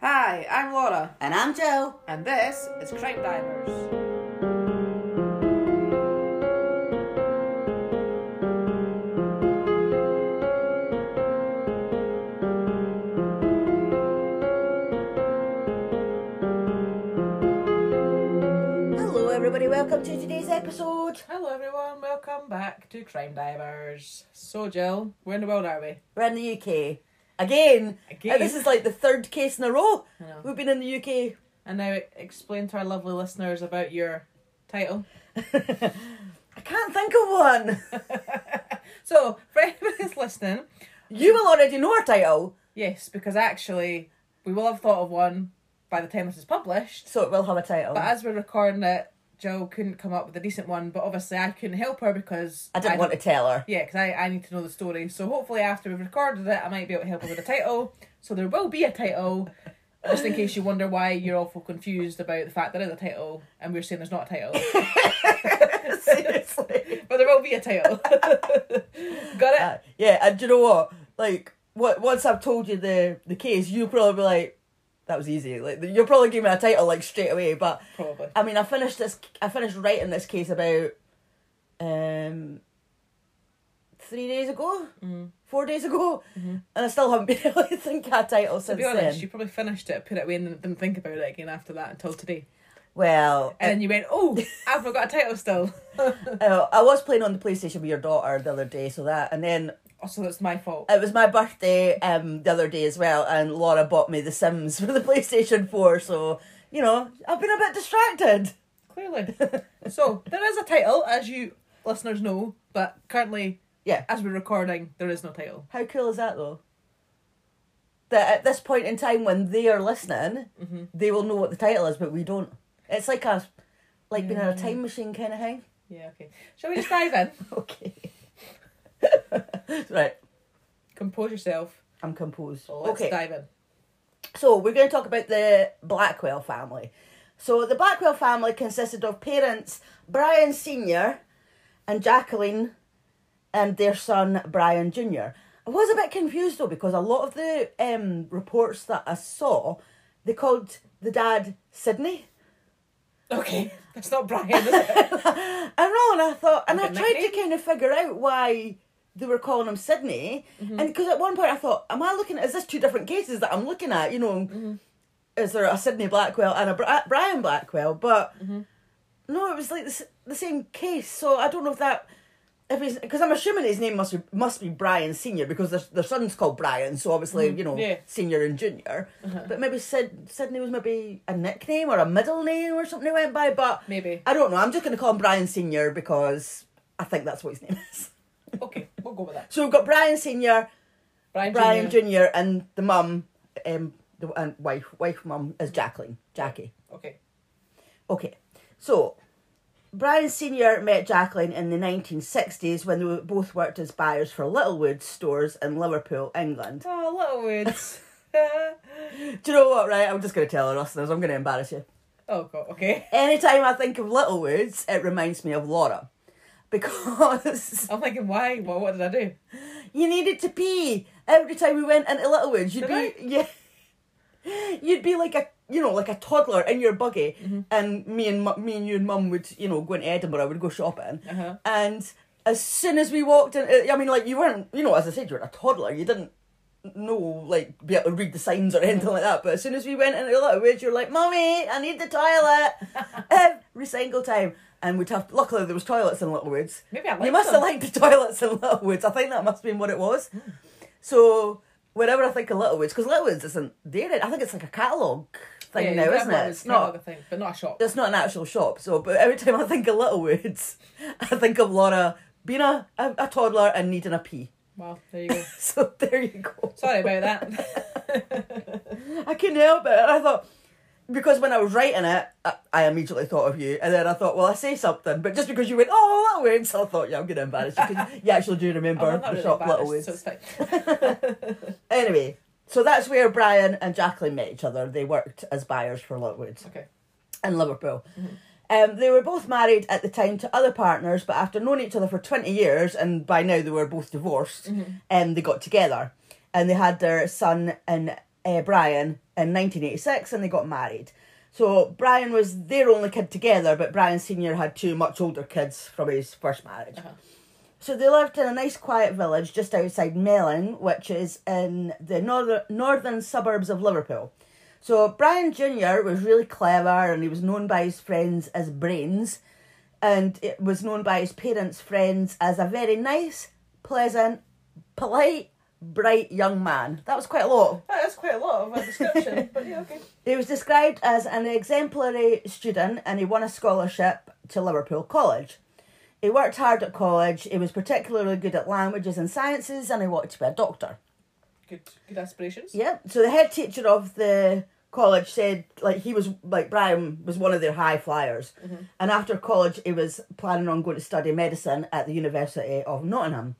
Hi, I'm Laura, And I'm Joe. and this is Crime Divers. Hello, everybody. Welcome to today's episode. Hello, everyone. Welcome back to Crime Divers. So, Jill, where in the world are we? We're in the UK again. Again? This is like the third case in a row. We've been in the UK. And now explain to our lovely listeners about your title. I can't think of one. So, for anybody that's listening, You will already know our title, yes, because actually we will have thought of one by the time this is published. so it will have a title. But as we're recording it, Jill couldn't come up with a decent one. But obviously, I couldn't help her because I didn't want to tell her. Yeah, because I, I need to know the story. So hopefully after we've recorded it, I might be able to help her with the title. So there will be a title, just in case you wonder why you're awful confused about the fact there is a title and we're saying there's not a title. Seriously. but there will be a title. Got it? Uh, yeah, and do you know what? Like, what once I've told you the the case, you'll probably be like, "That was easy." Like, you'll probably give me a title like straight away. But Probably. I mean, I finished this. I finished writing this case about um three days ago, four days ago, and I still haven't been able to think of a title to since be honest, then. you probably finished it, put it away, and then didn't think about it again after that until today. Well, And then you went, oh, I've forgot a title still. uh, I was playing on the PlayStation with your daughter the other day, so that, and then Also, that's my fault. it was my birthday um the other day as well, and Laura bought me The Sims for the PlayStation Four, so you know I've been a bit distracted. Clearly. so, there is a title, as you listeners know, but currently, Yeah, as we're recording, there is no title. how cool is that though? That at this point in time, when they are listening, Mm-hmm. they will know what the title is, but we don't. It's like a like being in a time machine kind of thing. Yeah, okay. Shall we just dive in? Okay. right, Compose yourself. I'm composed. Let's okay. dive in. So we're going to talk about the Blackwell family. So the Blackwell family consisted of parents Brian Senior and Jacqueline and their son Brian Junior. I was a bit confused though because a lot of the um, reports that I saw, they called the dad Sydney. Okay, that's not Brian, is it? I know, and I thought, and I tried to kind of figure out why they were calling him Sydney, Mm-hmm. and because at one point I thought, am I looking? Is this two different cases that I'm looking at? You know, Mm-hmm. is there a Sydney Blackwell and a Bri- Brian Blackwell? But Mm-hmm. no, it was like the, the same case. So I don't know if that. If he's because I'm assuming his name must be must be Brian Senior because their their son's called Brian, so obviously you know Mm-hmm. Yeah. Uh-huh. Senior and Junior. But maybe Sid Sydney was maybe a nickname or a middle name or something he went by. But Maybe. I don't know. I'm just going to call him Brian Senior because I think that's what his name is. Okay, we'll go with that. So we've got Brian Senior, Brian, Brian Jr. Junior, and the mum, um, the and wife wife mum is Jacqueline, Jackie. Okay. Okay, so Brian Senior met Jacqueline in the 1960s when they both worked as buyers for Littlewood stores in Liverpool, England. Oh, little words. Do you know what? Right, I'm just going to tell the listeners. I'm going to embarrass you. oh, God, okay. Anytime I think of Littlewoods, it reminds me of Laura, because I'm thinking, why? Well, what did I do? you needed to pee every time we went into Littlewoods. You'd Did be yeah, you'd be like a you know like a toddler in your buggy, Mm-hmm. and me and me and you and mum would you know go into Edinburgh. I would go shopping, Uh-huh. and as soon as we walked in, I mean like you weren't you know as I said you were a toddler. You didn't know like be able to read the signs or anything like that. But as soon as we went into Littlewood, you're like, "Mummy, I need the toilet." Every single time. And we'd have. Luckily, there was toilets in Littlewoods. Maybe I You liked must have liked the toilets in Littlewoods. I think that must have been what it was. Hmm. So whenever I think of Littlewoods, because Littlewoods isn't there. I think it's like a catalogue thing Yeah, now, isn't it? It's that's kind of not. a thing, but not a shop. It's not an actual shop. So, but every time I think of Littlewoods, I think of Laura being a, a, a toddler and needing a pee. Well, there you go. So there you go. Sorry about that. I couldn't help it. And I thought, because when I was writing it, I, I immediately thought of you. And then I thought, well, I say something. But just because you went, oh, that way, so I thought, yeah, I'm to embarrass you. 'cause you actually do remember not the shop embarrassed, Littlewoods. so. Anyway, so that's where Brian and Jacqueline met each other. They worked as buyers for Littlewoods Okay. in Liverpool. Um, they were both married at the time to other partners, but after knowing each other for 20 years, and by now they were both divorced, um, they got together. And they had their son and uh, Brian in 1986 and they got married. So Brian was their only kid together, but Brian Sr. had two much older kids from his first marriage. Uh-huh. So they lived in a nice quiet village just outside Melling, which is in the northern northern suburbs of Liverpool. So Brian Jr. was really clever and he was known by his friends as Brains and it was known by his parents' friends as a very nice, pleasant, polite, bright young man. That was quite a lot. That is quite a lot of a description, but yeah, okay. He was described as an exemplary student and he won a scholarship to Liverpool College. He worked hard at college, he was particularly good at languages and sciences, and he wanted to be a doctor. Good, good aspirations. Yeah. So the head teacher of the college said like he was like Brian was one of their high flyers. Mm-hmm. And after college he was planning on going to study medicine at the University of Nottingham.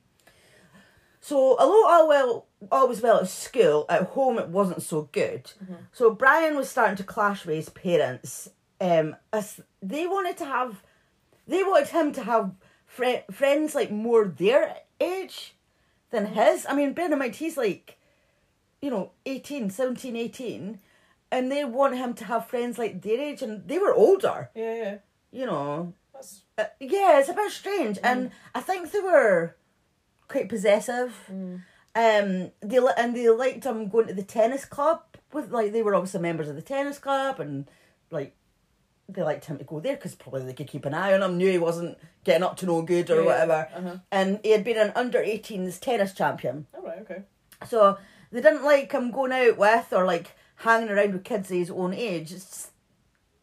So although all well all was well at school, at home it wasn't so good. So Brian was starting to clash with his parents. Um as they wanted to have they wanted him to have fri friends like more their age than his. I mean, bear in mind, he's like, you know, 18, 17, 18, and they want him to have friends like their age, and they were older, Yeah, yeah. you know. That's Uh, yeah, it's a bit strange, and I think they were quite possessive. Um, they li- and they liked him going to the tennis club with like they were obviously members of the tennis club, and like they liked him to go there because probably they could keep an eye on him. Knew he wasn't getting up to no good or Yeah, whatever, uh-huh. and he had been an under 18s tennis champion. all right. Okay. So they didn't like him going out with or like hanging around with kids of his own age. It's just,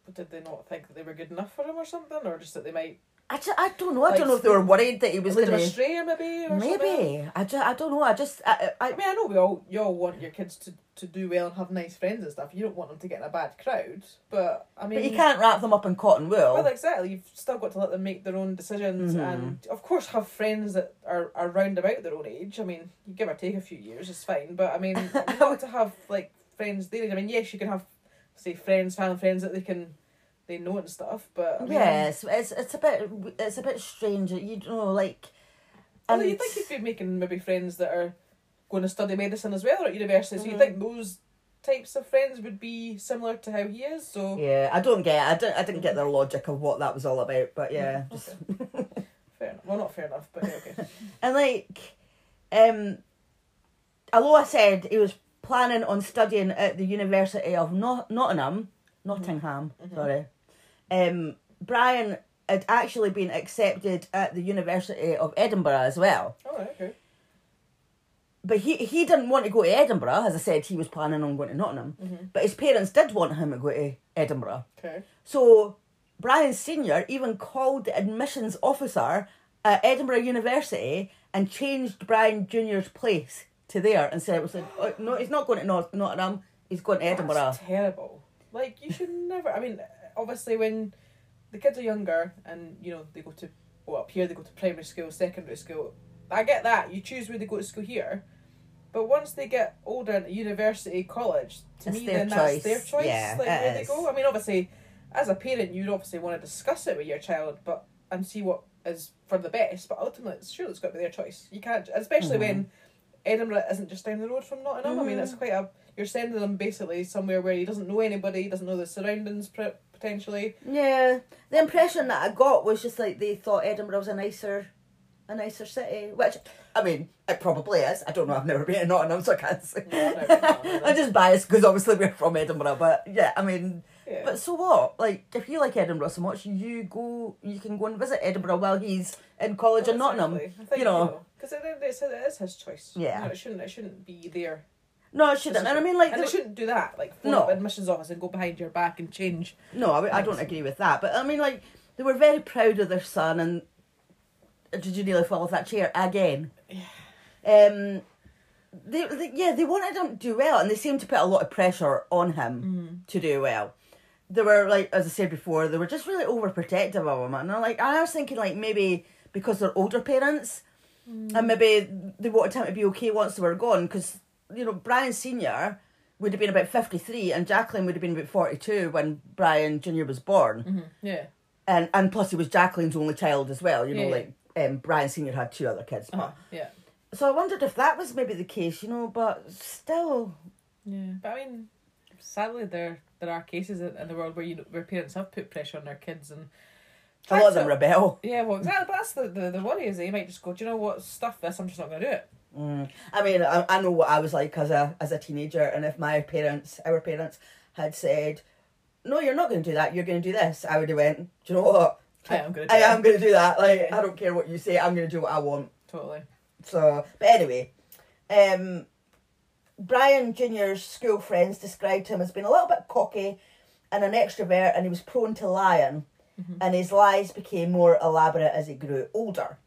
But did they not think that they were good enough for him or something, or just that they might I, just, I don't know. I Like, don't know if they were worried that he was going to. astray, maybe? Or Something? Maybe I just I don't know. I just I, I, I mean, I know we all you all want your kids to, to do well and have nice friends and stuff. You don't want them to get in a bad crowd, but I mean, but you can't wrap them up in cotton wool. Well, exactly. You've still got to let them make their own decisions, Mm-hmm. and of course have friends that are, are round about their own age. I mean, you give or take a few years, it's fine. But I mean, you want to have like friends their age. I mean, yes, you can have say friends, family friends that they can they know and stuff. But I mean, yes, it's it's a bit it's a bit strange. You know, like. And- you think you'd be making maybe friends that are going to study medicine as well or at university, so you think mm-hmm. those types of friends would be similar to how he is. So Yeah, I don't get. I don't. I didn't get their logic of what that was all about. But yeah, mm, just fair enough. Well, not fair enough, but yeah, okay. And like, um, although I said he was planning on studying at the University of Not- Nottingham, Nottingham, mm-hmm. sorry, mm-hmm. Um, Brian had actually been accepted at the University of Edinburgh as well. Right, okay. But he, he didn't want to go to Edinburgh, as I said, he was planning on going to Nottingham. But his parents did want him to go to Edinburgh. Okay. So Brian Senior even called the admissions officer at Edinburgh University and changed Brian Junior's place to there and said, it "Was oh, no, he's not going to North Nottingham. He's going to Edinburgh." That's terrible. Like you should never. I mean, obviously when the kids are younger and you know they go to well up here they go to primary school, secondary school. I get that you choose where they go to school here, but once they get older at university, college, to It's me then choice. that's their choice. Yeah, like where they go. I mean, obviously, as a parent, you'd obviously want to discuss it with your child, but and see what is for the best. But ultimately, it's sure it's got to be their choice. You can't, especially Mm-hmm. when Edinburgh isn't just down the road from Nottingham. I mean, it's quite a. You're sending them basically somewhere where he doesn't know anybody, he doesn't know the surroundings pr- potentially. Yeah, the impression that I got was just like they thought Edinburgh was a nicer a nicer city, which I mean, it probably is. I don't know. I've never been to Nottingham, so I can't say. I've never been to Nottingham. I'm just biased because obviously we're from Edinburgh, but yeah, I mean, Yeah. but so what? Like, if you like Edinburgh so much, you go, you can go and visit Edinburgh while he's in college in Nottingham. Exactly. I think, You know, because it, it's, it is his choice. Yeah. You know, it shouldn't. It shouldn't be there. No, it shouldn't. And I mean, like, and they shouldn't do that. Like, phone No. up admissions office and go behind your back and change. No, I, I don't agree with that. But I mean, like, they were very proud of their son, and uh, did you nearly fall off that chair again? Um, they, they yeah, they wanted him to do well, and they seemed to put a lot of pressure on him mm. to do well. They were like, as I said before, they were just really overprotective of him, and I'm like, I was thinking like maybe because they're older parents, and mm. maybe they wanted him to be okay once they were gone, because you know Brian Senior would have been about fifty three, and Jacqueline would have been about forty two when Brian Junior was born, Yeah. and and plus he was Jacqueline's only child as well. You know, Yeah. like um, Brian Senior had two other kids, but Uh-huh. Yeah. so I wondered if that was maybe the case, you know, but still, Yeah. But I mean, sadly, there there are cases in, the world where you know, where parents have put pressure on their kids and. a lot of them rebel. Yeah, well, exactly. But that's the, the, the worry is they might just go, do you know what, stuff this, I'm just not going to do it. I mean, I, I know what I was like as a as a teenager, and if my parents, our parents, had said, "No, you're not going to do that. You're going to do this," I would have went, "Do you know what? I am gonna do I that." am going to do that. Like, I don't care what you say. I'm going to do what I want." Totally. So, but anyway, um, Brian Junior's school friends described him as being a little bit cocky and an extrovert, and he was prone to lying, and his lies became more elaborate as he grew older.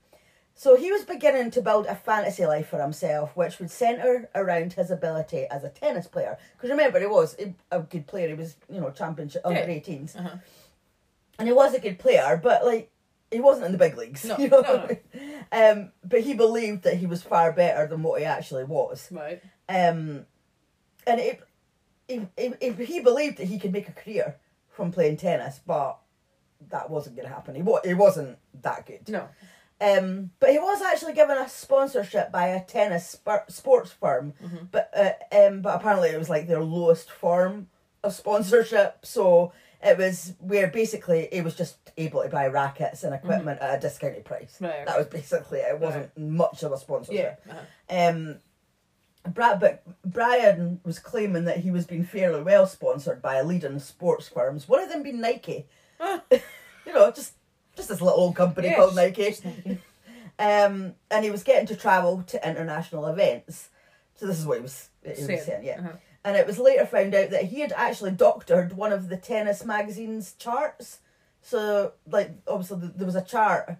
So he was beginning to build a fantasy life for himself, which would centre around his ability as a tennis player. Because remember, he was a good player. He was, you know, championship under Yeah. 18s, and he was a good player, but like he wasn't in the big leagues. No, you know? no, um, but he believed that he was far better than what he actually was. Right. Um, and it, he, he, he, believed that he could make a career from playing tennis, but that wasn't going to happen. He, he wasn't that good. No. Um, but he was actually given a sponsorship by a tennis spor- sports firm, but uh, um, but apparently it was like their lowest form of sponsorship. So it was where basically he was just able to buy rackets and equipment at a discounted price. Right, That was basically it. Wasn't much of a Yeah. sponsorship. Uh-huh. Um, Brad, but Brian was claiming that he was being fairly well sponsored by leading sports firms. One of them being Nike. you know, just just this little old company Yeah, called Nike. Um, and he was getting to travel to international events. So this is what he was, he was Saying, yeah. uh-huh. And it was later found out that he had actually doctored one of the tennis magazine's charts. So, like, obviously, th- there was a chart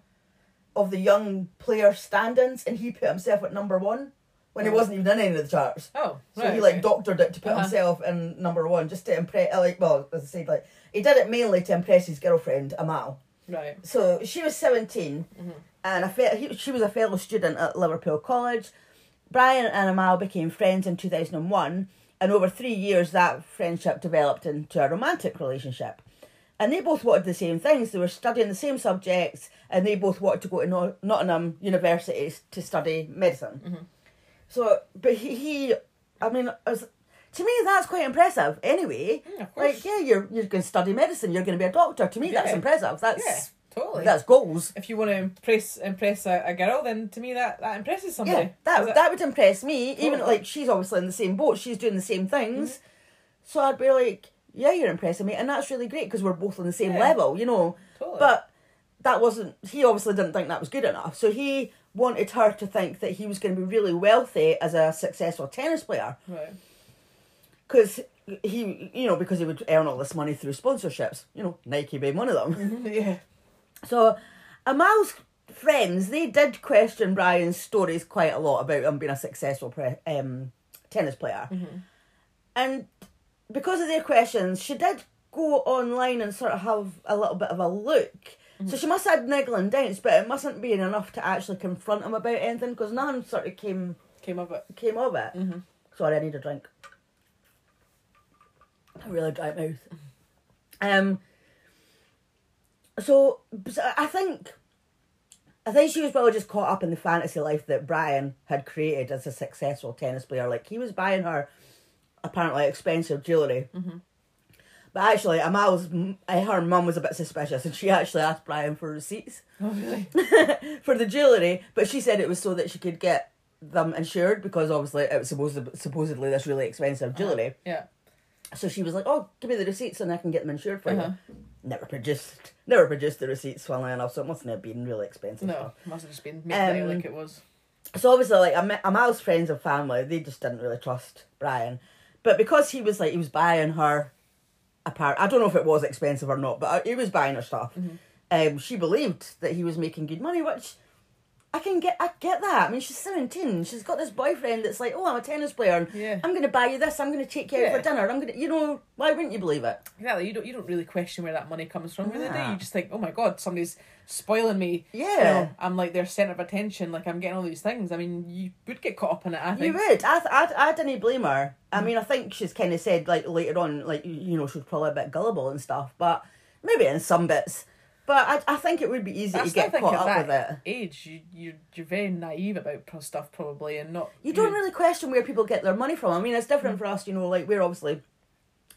of the young player standings, and he put himself at number one when he wasn't even in any of the charts. Oh, So right, he like okay. doctored it to put Uh-huh. himself in number one, just to impress. Like, well, as I said, like he did it mainly to impress his girlfriend Amal. Right. So she was 17 mm-hmm. and a fe- he, she was a fellow student at Liverpool College. Brian and Amal became friends in 2001, and over three years, that friendship developed into a romantic relationship. And they both wanted the same things. They were studying the same subjects, and they both wanted to go to Not- Nottingham University to study medicine. Mm-hmm. So, but he, he I mean, as, to me, that's quite impressive. Anyway, Mm, like, yeah, you're you're going to study medicine. You're going to be a doctor. To me, that's impressive. That's Yeah, totally. that's goals. if you want to impress impress a, a girl, then to me that, that impresses somebody. Yeah, that it- that would impress me. Even like she's obviously in the same boat. She's doing the same things. So I'd be like, yeah, you're impressing me, and that's really great because we're both on the same Yeah. level, you know. Totally. But that wasn't. He obviously didn't think that was good enough. So he wanted her to think that he was going to be really wealthy as a successful tennis player Right. Because he, you know, because he would earn all this money through sponsorships. You know, Nike being one of them. Mm-hmm. Yeah. So, Amal's friends, they did question Brian's stories quite a lot about him being a successful pre- um, tennis player. Mm-hmm. And because of their questions, she did go online and sort of have a little bit of a look. So mm-hmm. she must have had niggling doubts, but it mustn't be enough to actually confront him about anything because none sort of came Came of it. came of it. Sorry, I need a drink. A really dry mouth. Um. So, so I think, I think she was probably just caught up in the fantasy life that Brian had created as a successful tennis player. Like he was buying her, apparently expensive jewelry. But But actually, Amal's uh, her mum was a bit suspicious, and she actually asked Brian for receipts Oh really? for the jewellery, but she said it was so that she could get them insured because obviously it was supposed supposedly this really expensive jewellery. Yeah. So she was like, "Oh, give me the receipts and I can get them insured for Uh-huh. you." Never produced, never produced the receipts. Funnily enough, so it mustn't have been really expensive. No, must have just been made Um, like it was. So obviously, like Am- Amal's friends and family, they just didn't really trust Brian, but because he was like he was buying her a part, I don't know if it was expensive or not, but uh, he was buying her stuff. Um, she believed that he was making good money, which I can get. I get that. I mean, she's seventeen. She's got this boyfriend that's like, oh, I'm a tennis player. and Yeah. I'm going to buy you this. I'm going to take you out Yeah. for dinner. I'm going to, you know, why wouldn't you believe it? Exactly. You don't you don't really question where that money comes from, really, do you? You just think, oh my god, somebody's spoiling me. You Yeah. know, I'm like their centre of attention. Like I'm getting all these things. I mean, you would get caught up in it. I You would. I, th- I, I didn't blame her. I mean, I think she's kind of said like later on, like you you know, she's probably a bit gullible and stuff, but maybe in some bits. But I, I think it would be easy I to get caught up with it. age, you you you're very naive about stuff probably, and not. You don't really question where people get their money from. I mean, it's different Mm. for us, you know, like we're obviously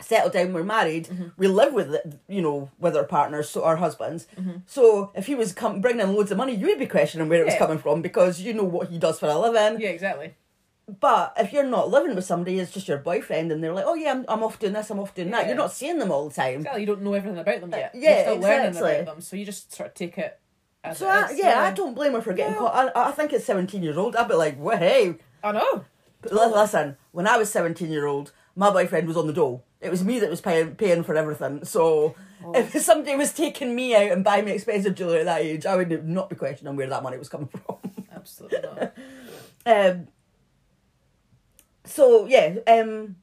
settled down, we're married, Mm-hmm. we live with, it, you know, with our partners, so our husbands. Mm-hmm. So if he was come, bringing in loads of money, you would be questioning where it was coming from because you know what he does for a living. Yeah, exactly. But if you're not living with somebody, it's just your boyfriend, and they're like, "Oh yeah, I'm, I'm off doing this, I'm off doing that." Yeah. You're not seeing them all the time. Exactly. You don't know everything about them yet. Uh, yeah, you're still learning about them, so you just sort of take it. As So it I, is, yeah, I don't blame her for getting No. caught. I, I think at 17 years old, I'd be like, well, hey, I know. But listen, when I was 17 year old, my boyfriend was on the dole. It was me that was paying paying for everything. So Oh. if somebody was taking me out and buying me expensive jewellery at that age, I would not be questioning where that money was coming from. Absolutely not. um, so yeah, um,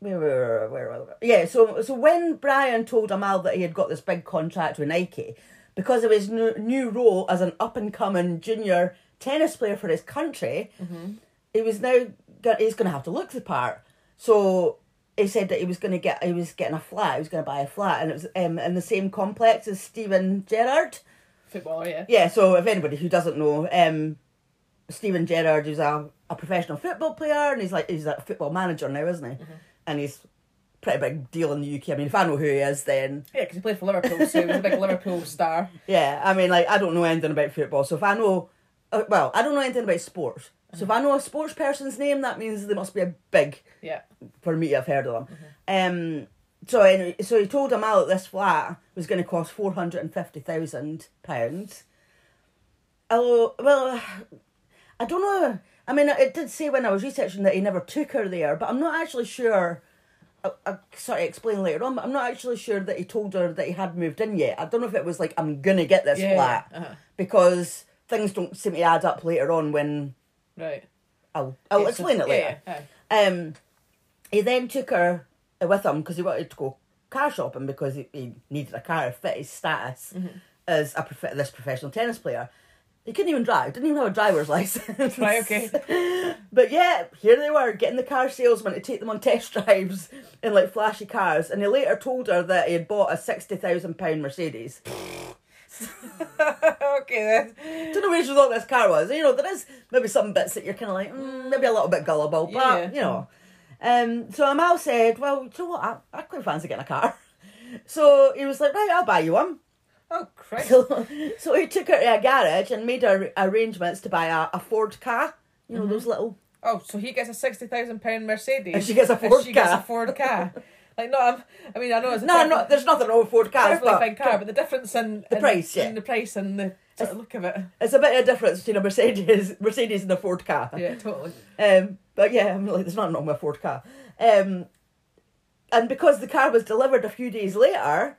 where where where, where, where yeah. So so when Brian told Amal that he had got this big contract with Nike because of his new, new role as an up and coming junior tennis player for his country, he was now he's going to have to look the part. So he said that he was going to get he was getting a flat. He was going to buy a flat, and it was um, in the same complex as Steven Gerrard. Footballer, yeah. Yeah, so if anybody who doesn't know, um, Steven Gerrard is a, a professional football player and he's like he's a football manager now, isn't he? And he's pretty big deal in the UK. I mean, if I know who he is, then Yeah, because he played for Liverpool, so he was a big Liverpool star. yeah. I mean, like I don't know anything about football, so if I know, uh, well, I don't know anything about sports. So if I know a sports person's name, that means they must be a big Yeah. for me to have heard of them. Um, so anyway, so he told him out this flat was going to cost four hundred and fifty thousand pounds. Although, well, I don't know. I mean, it did say when I was researching that he never took her there, but I'm not actually sure. I, I sort of explain later on, but I'm not actually sure that he told her that he had moved in yet. I don't know if it was like I'm gonna get this Yeah, flat uh-huh. because things don't seem to add up later on when Right. I'll I'll Yeah, so- explain it later. yeah. Um, he then took her with him because he wanted to go car shopping because he, he needed a car to fit his status Mm-hmm. as a prof- this professional tennis player. He couldn't even drive, didn't even have a driver's license. Right, okay. But yeah, here they were getting the car salesman to take them on test drives in like flashy cars, and he later told her that he had bought a sixty thousand pound Mercedes. okay, then. don't know where she thought this car was. You know, there is maybe some bits that you're kind of like, mm, maybe a little bit gullible, but Yeah. you know. Um, so Amal said, "Well, you know what? I, I quite fancy getting a car." So he was like, "Right, I'll buy you one." Oh, Christ. So, so he took her to a garage and made ar- arrangements to buy a, a Ford car. You know those little. Oh, so he gets a sixty thousand pound Mercedes, And she gets a Ford she gets car. a Ford car. like, no, I'm, I mean, I know it's No, no, there's nothing wrong with Ford cars, but fine car, but the difference in The in- price, yeah. in the price and the sort of look of it, it's a bit of a difference between a Mercedes, Mercedes and a Ford car. yeah, totally. Um, but yeah, I'm like, there's nothing wrong with a Ford car. Um, and because the car was delivered a few days later,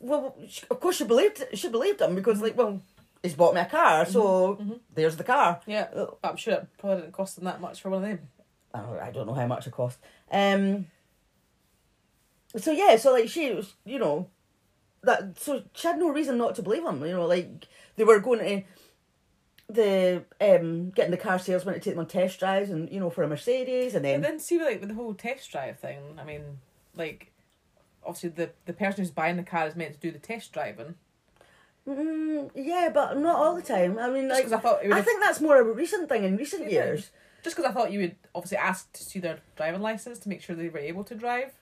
well, sh- of course she believed she believed him because like, well, he's bought me a car, so there's the car. Yeah, but I'm sure it probably didn't cost them that much for one of them. I don't, I don't know how much it cost. Um. So yeah, so like she was, you know, that so she had no reason not to believe him. You know, like they were going to the um getting the car salesman to take them on test drives and you know for a Mercedes and then And then see, like with the whole test drive thing. I mean, like obviously the the person who's buying the car is meant to do the test driving. Mm, yeah, but not all the time. I mean, like I thought I think that's more of a recent thing in recent years. Just because I thought you would obviously ask to see their driving license to make sure they were able to drive.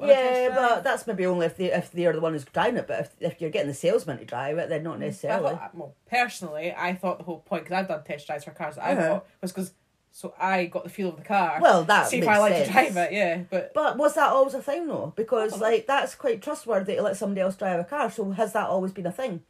on a test Yeah, but that's maybe only if they if they're the one who's driving it. But if, if you're getting the salesman to drive it, then not I necessarily. thought, well, personally, I thought the whole point because I've done test drives for cars that I Uh-huh. bought was because so I got the feel of the car. Well, that see if I like sense. to drive it. Yeah, but But was that always a thing though? Because Oh. like that's quite trustworthy to let somebody else drive a car. So has that always been a thing,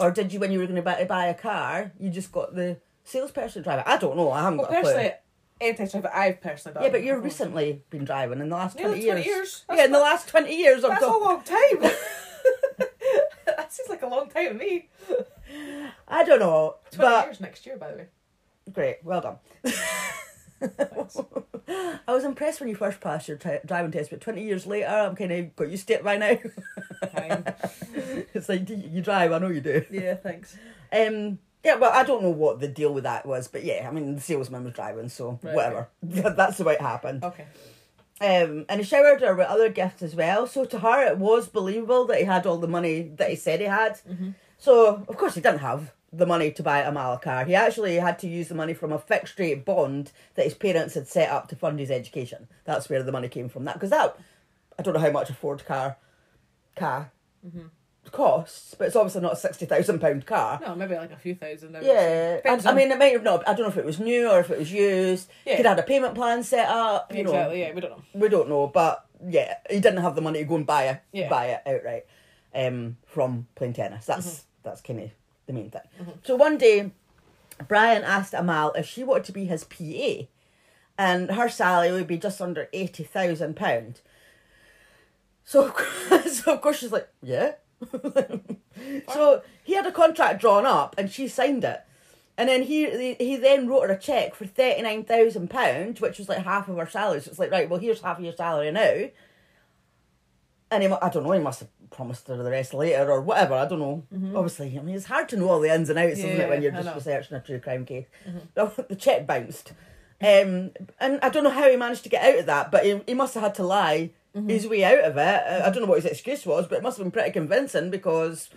or did you when you were going to buy, buy a car, you just got the salesperson to drive it? I don't know. I haven't well, got a clue. personally, any test drive that I've personally done. Yeah, but you've recently been driving in the last Nearly 20 years. 20 years. Yeah, in the last 20 years. That's a long time. that seems like a long time to me. I don't know. 20 But years next year, by the way. Great, well done. I was impressed when you first passed your tri- driving test, but 20 years later, I'm kind of got used to it by now. It's like, you drive, I know you do. yeah, thanks. Um, yeah, well, I don't know what the deal with that was, but yeah, I mean, the salesman was driving, so Right, whatever. That's the way it happened. Okay. Um, and he showered her with other gifts as well. So to her, it was believable that he had all the money that he said he had. So of course he didn't have the money to buy a car. He actually had to use the money from a fixed rate bond that his parents had set up to fund his education. That's where the money came from. That because that I don't know how much a Ford car car costs, but it's obviously not a sixty thousand pound car. No, maybe like a few thousand. Yeah. I, Depends I mean, it might have not. I don't know if it was new or if it was used. Yeah. Could have had a payment plan set up. You know. Yeah, we don't know. we don't know, but yeah, he didn't have the money to go and buy it, Yeah. buy it outright um, from playing tennis. That's Mm-hmm. that's kind of the main thing. Mm-hmm. So one day, Brian asked Amal if she wanted to be his PA, and her salary would be just under eighty thousand pound. So, of course- so of course she's like, yeah. so he had a contract drawn up, and she signed it. And then he he then wrote her a check for thirty nine thousand pounds, which was like half of her salary. So it's like, right, well, here's half of your salary now. And he, I don't know, he must have promised her the rest later or whatever. I don't know. Mm-hmm. Obviously, I mean, it's hard to know all the ins and outs, isn't it, when you're just researching a true crime case. Mm-hmm. the check bounced. Um, and I don't know how he managed to get out of that, but he, he must have had to lie mm-hmm. his way out of it. I don't know what his excuse was, but it must have been pretty convincing because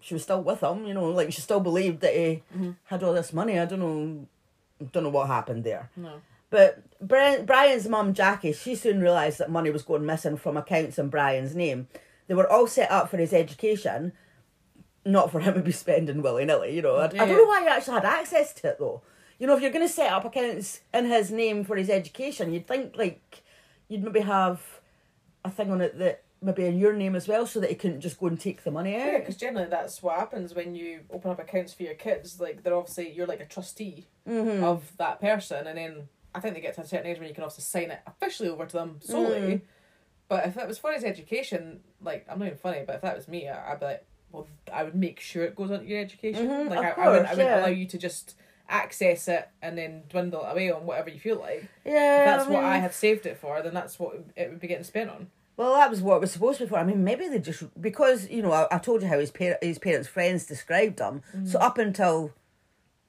she was still with him, you know, like she still believed that he had all this money. I don't know, don't know what happened there. No. But Brian, Brian's mum, Jackie, she soon realised that money was going missing from accounts in Brian's name. They were all set up for his education, not for him to be spending willy nilly. You know, I, I don't know why he actually had access to it though. You know, if you're going to set up accounts in his name for his education, you'd think like you'd maybe have a thing on it that maybe in your name as well, so that he couldn't just go and take the money out. Yeah, because generally that's what happens when you open up accounts for your kids. Like they're obviously you're like a trustee Mm-hmm. of that person, and then I think they get to a certain age when you can also sign it officially over to them solely. Mm. But if that was for his education, like I'm not even funny, but if that was me, I- I'd be like, well, I would make sure it goes onto your education. Mhm, like I, I wouldn't, I wouldn't yeah. allow you to just access it and then dwindle it away on whatever you feel like. Yeah, If that's I what I mean- had saved it for, then that's what it would be getting spent on. Well, that was what it was supposed to be for. I mean, maybe they just because you know I, I told you how his par- his parents' friends described him. So up until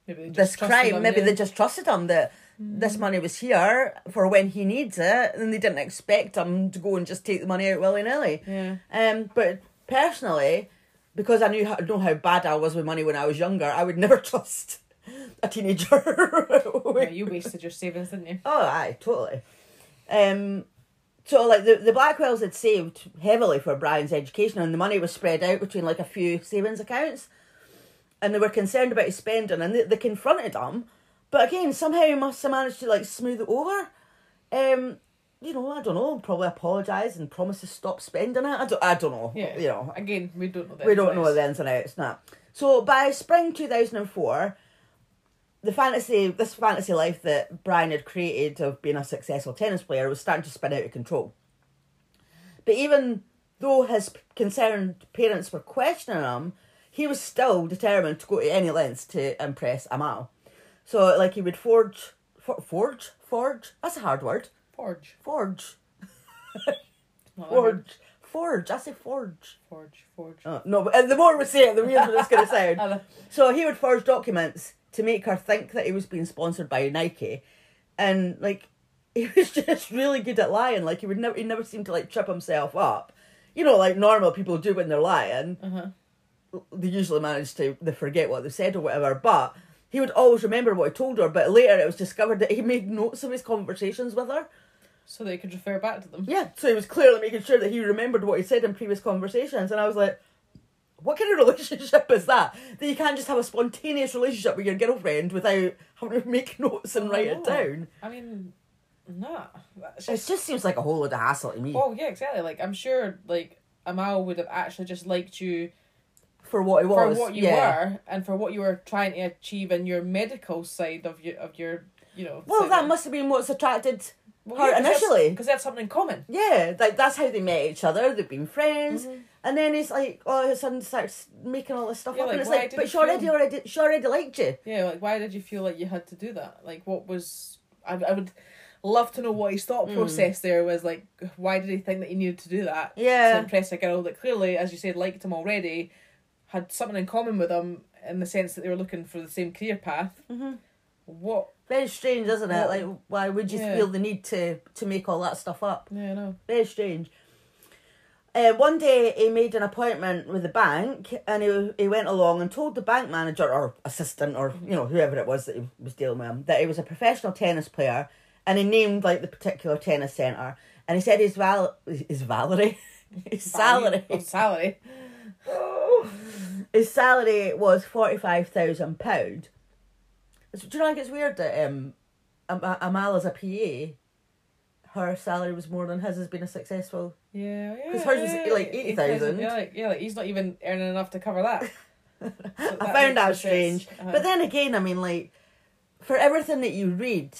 Maybe they this crime, them, maybe yeah. they just trusted him that this money was here for when he needs it, and they didn't expect him to go and just take the money out willy nilly. Yeah. Um, but personally, because I knew how, know how bad I was with money when I was younger, I would never trust a teenager. Yeah, you wasted your savings, didn't you? Oh, aye, totally. Um, so like the the Blackwells had saved heavily for Brian's education, and the money was spread out between like a few savings accounts, and they were concerned about his spending, and they, they confronted him, but again somehow he must have managed to like smooth it over. Um, you know, I don't know. Probably apologise and promise to stop spending it. I don't. I don't know. Yeah. You know, Again, we don't know. The we don't know the ins and outs. Nah. So by spring two thousand and four, the fantasy, this fantasy life that Brian had created of being a successful tennis player was starting to spin out of control. But even though his concerned parents were questioning him, he was still determined to go to any lengths to impress Amal. So, like, he would forge, for, forge, forge. That's a hard word. Forge. Forge, Not that hard. forge, forge. I say forge. Forge. Forge. Oh, no, but uh, the more we say it, the weirder it's going to sound. So he would forge documents to make her think that he was being sponsored by Nike, and like he was just really good at lying. Like he would never, he never seemed to like trip himself up. You know, like normal people do when they're lying. They usually manage to they forget what they said or whatever, but. He would always remember what he told her, but later it was discovered that he made notes of his conversations with her. So they could refer back to them. Yeah, so he was clearly making sure that he remembered what he said in previous conversations, and I was like, what kind of relationship is that? That you can't just have a spontaneous relationship with your girlfriend without having to make notes and oh, write it Oh. down. I mean, nah. That's It just, just seems like a whole lot of hassle to me. oh yeah, exactly. Like I'm sure, like Amal would have actually just liked you for what it was. for what you yeah. were and for what you were trying to achieve in your medical side of your of your, you know. Well, thing. that must have been what's attracted Well, her yeah, initially. because they had something in common. Yeah, like that's how they met each other. They've been friends, Mm-hmm. and then it's like, all of a sudden starts making all this stuff Yeah, up, and it's like, but she already, feel- already, she already liked you. Yeah, like why did you feel like you had to do that? Like what was I I would love to know what his thought process there was like why did he think that he needed to do that? Yeah. To impress a girl that clearly, as you said, liked him already, had something in common with him in the sense that they were looking for the same career path. Mm-hmm. What Very strange, isn't it? Like, why would you yeah. feel the need to to make all that stuff up? yeah, no. Very strange. Uh, one day he made an appointment with the bank and he, he went along and told the bank manager or assistant or you know whoever it was that he was dealing with him that he was a professional tennis player and he named like the particular tennis centre and he said his val his Valerie his salary Oh, salary. his salary was forty five thousand pound. Do you know think it's weird that um Am- Amal as a PA her salary was more than his has been a successful Yeah, yeah. Because hers was, yeah, like, 80,000. Yeah, like, yeah, like he's not even earning enough to cover that. So I found that strange. Uh-huh. But then again, I mean, like, for everything that you read,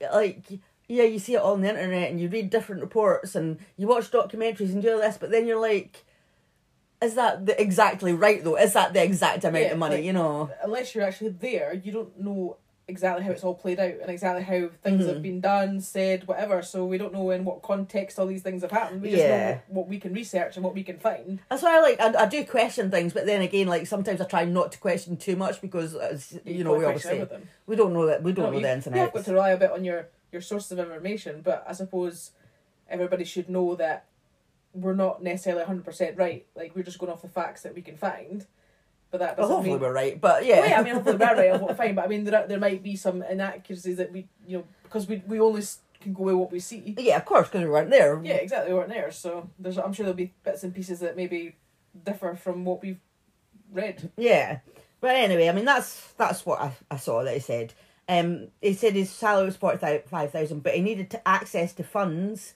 like, yeah, you see it on the internet and you read different reports and you watch documentaries and do all this, but then you're like, is that the, exactly right though? Is that the exact amount Yeah, of money? like- you know? unless you're actually there, you don't know exactly how it's all played out and exactly how things Mm-hmm. have been done, said, whatever. So we don't know in what context all these things have happened. We just know Yeah. what, what we can research and what we can find. That's why I like I, I do question things, but then again, like sometimes I try not to question too much because as, you know we obviously everything. we don't know that we don't No, know you, the ins and you have got to rely a bit on your, your sources of information, but I suppose everybody should know that we're not necessarily 100% right. Like, we're just going off the facts that we can find. But that doesn't hopefully mean... we're right, but yeah, Well, yeah, I mean, hopefully we're right, we're fine, but I mean, there, are, there might be some inaccuracies that we, you know, because we, we only can go with what we see. yeah, of course, because we weren't there. Yeah, exactly. We weren't there, so there's. I'm sure there'll be bits and pieces that maybe differ from what we've read. Yeah. But anyway, I mean that's that's what I, I saw that he said. Um he said his salary was forty five thousand, but he needed to access to funds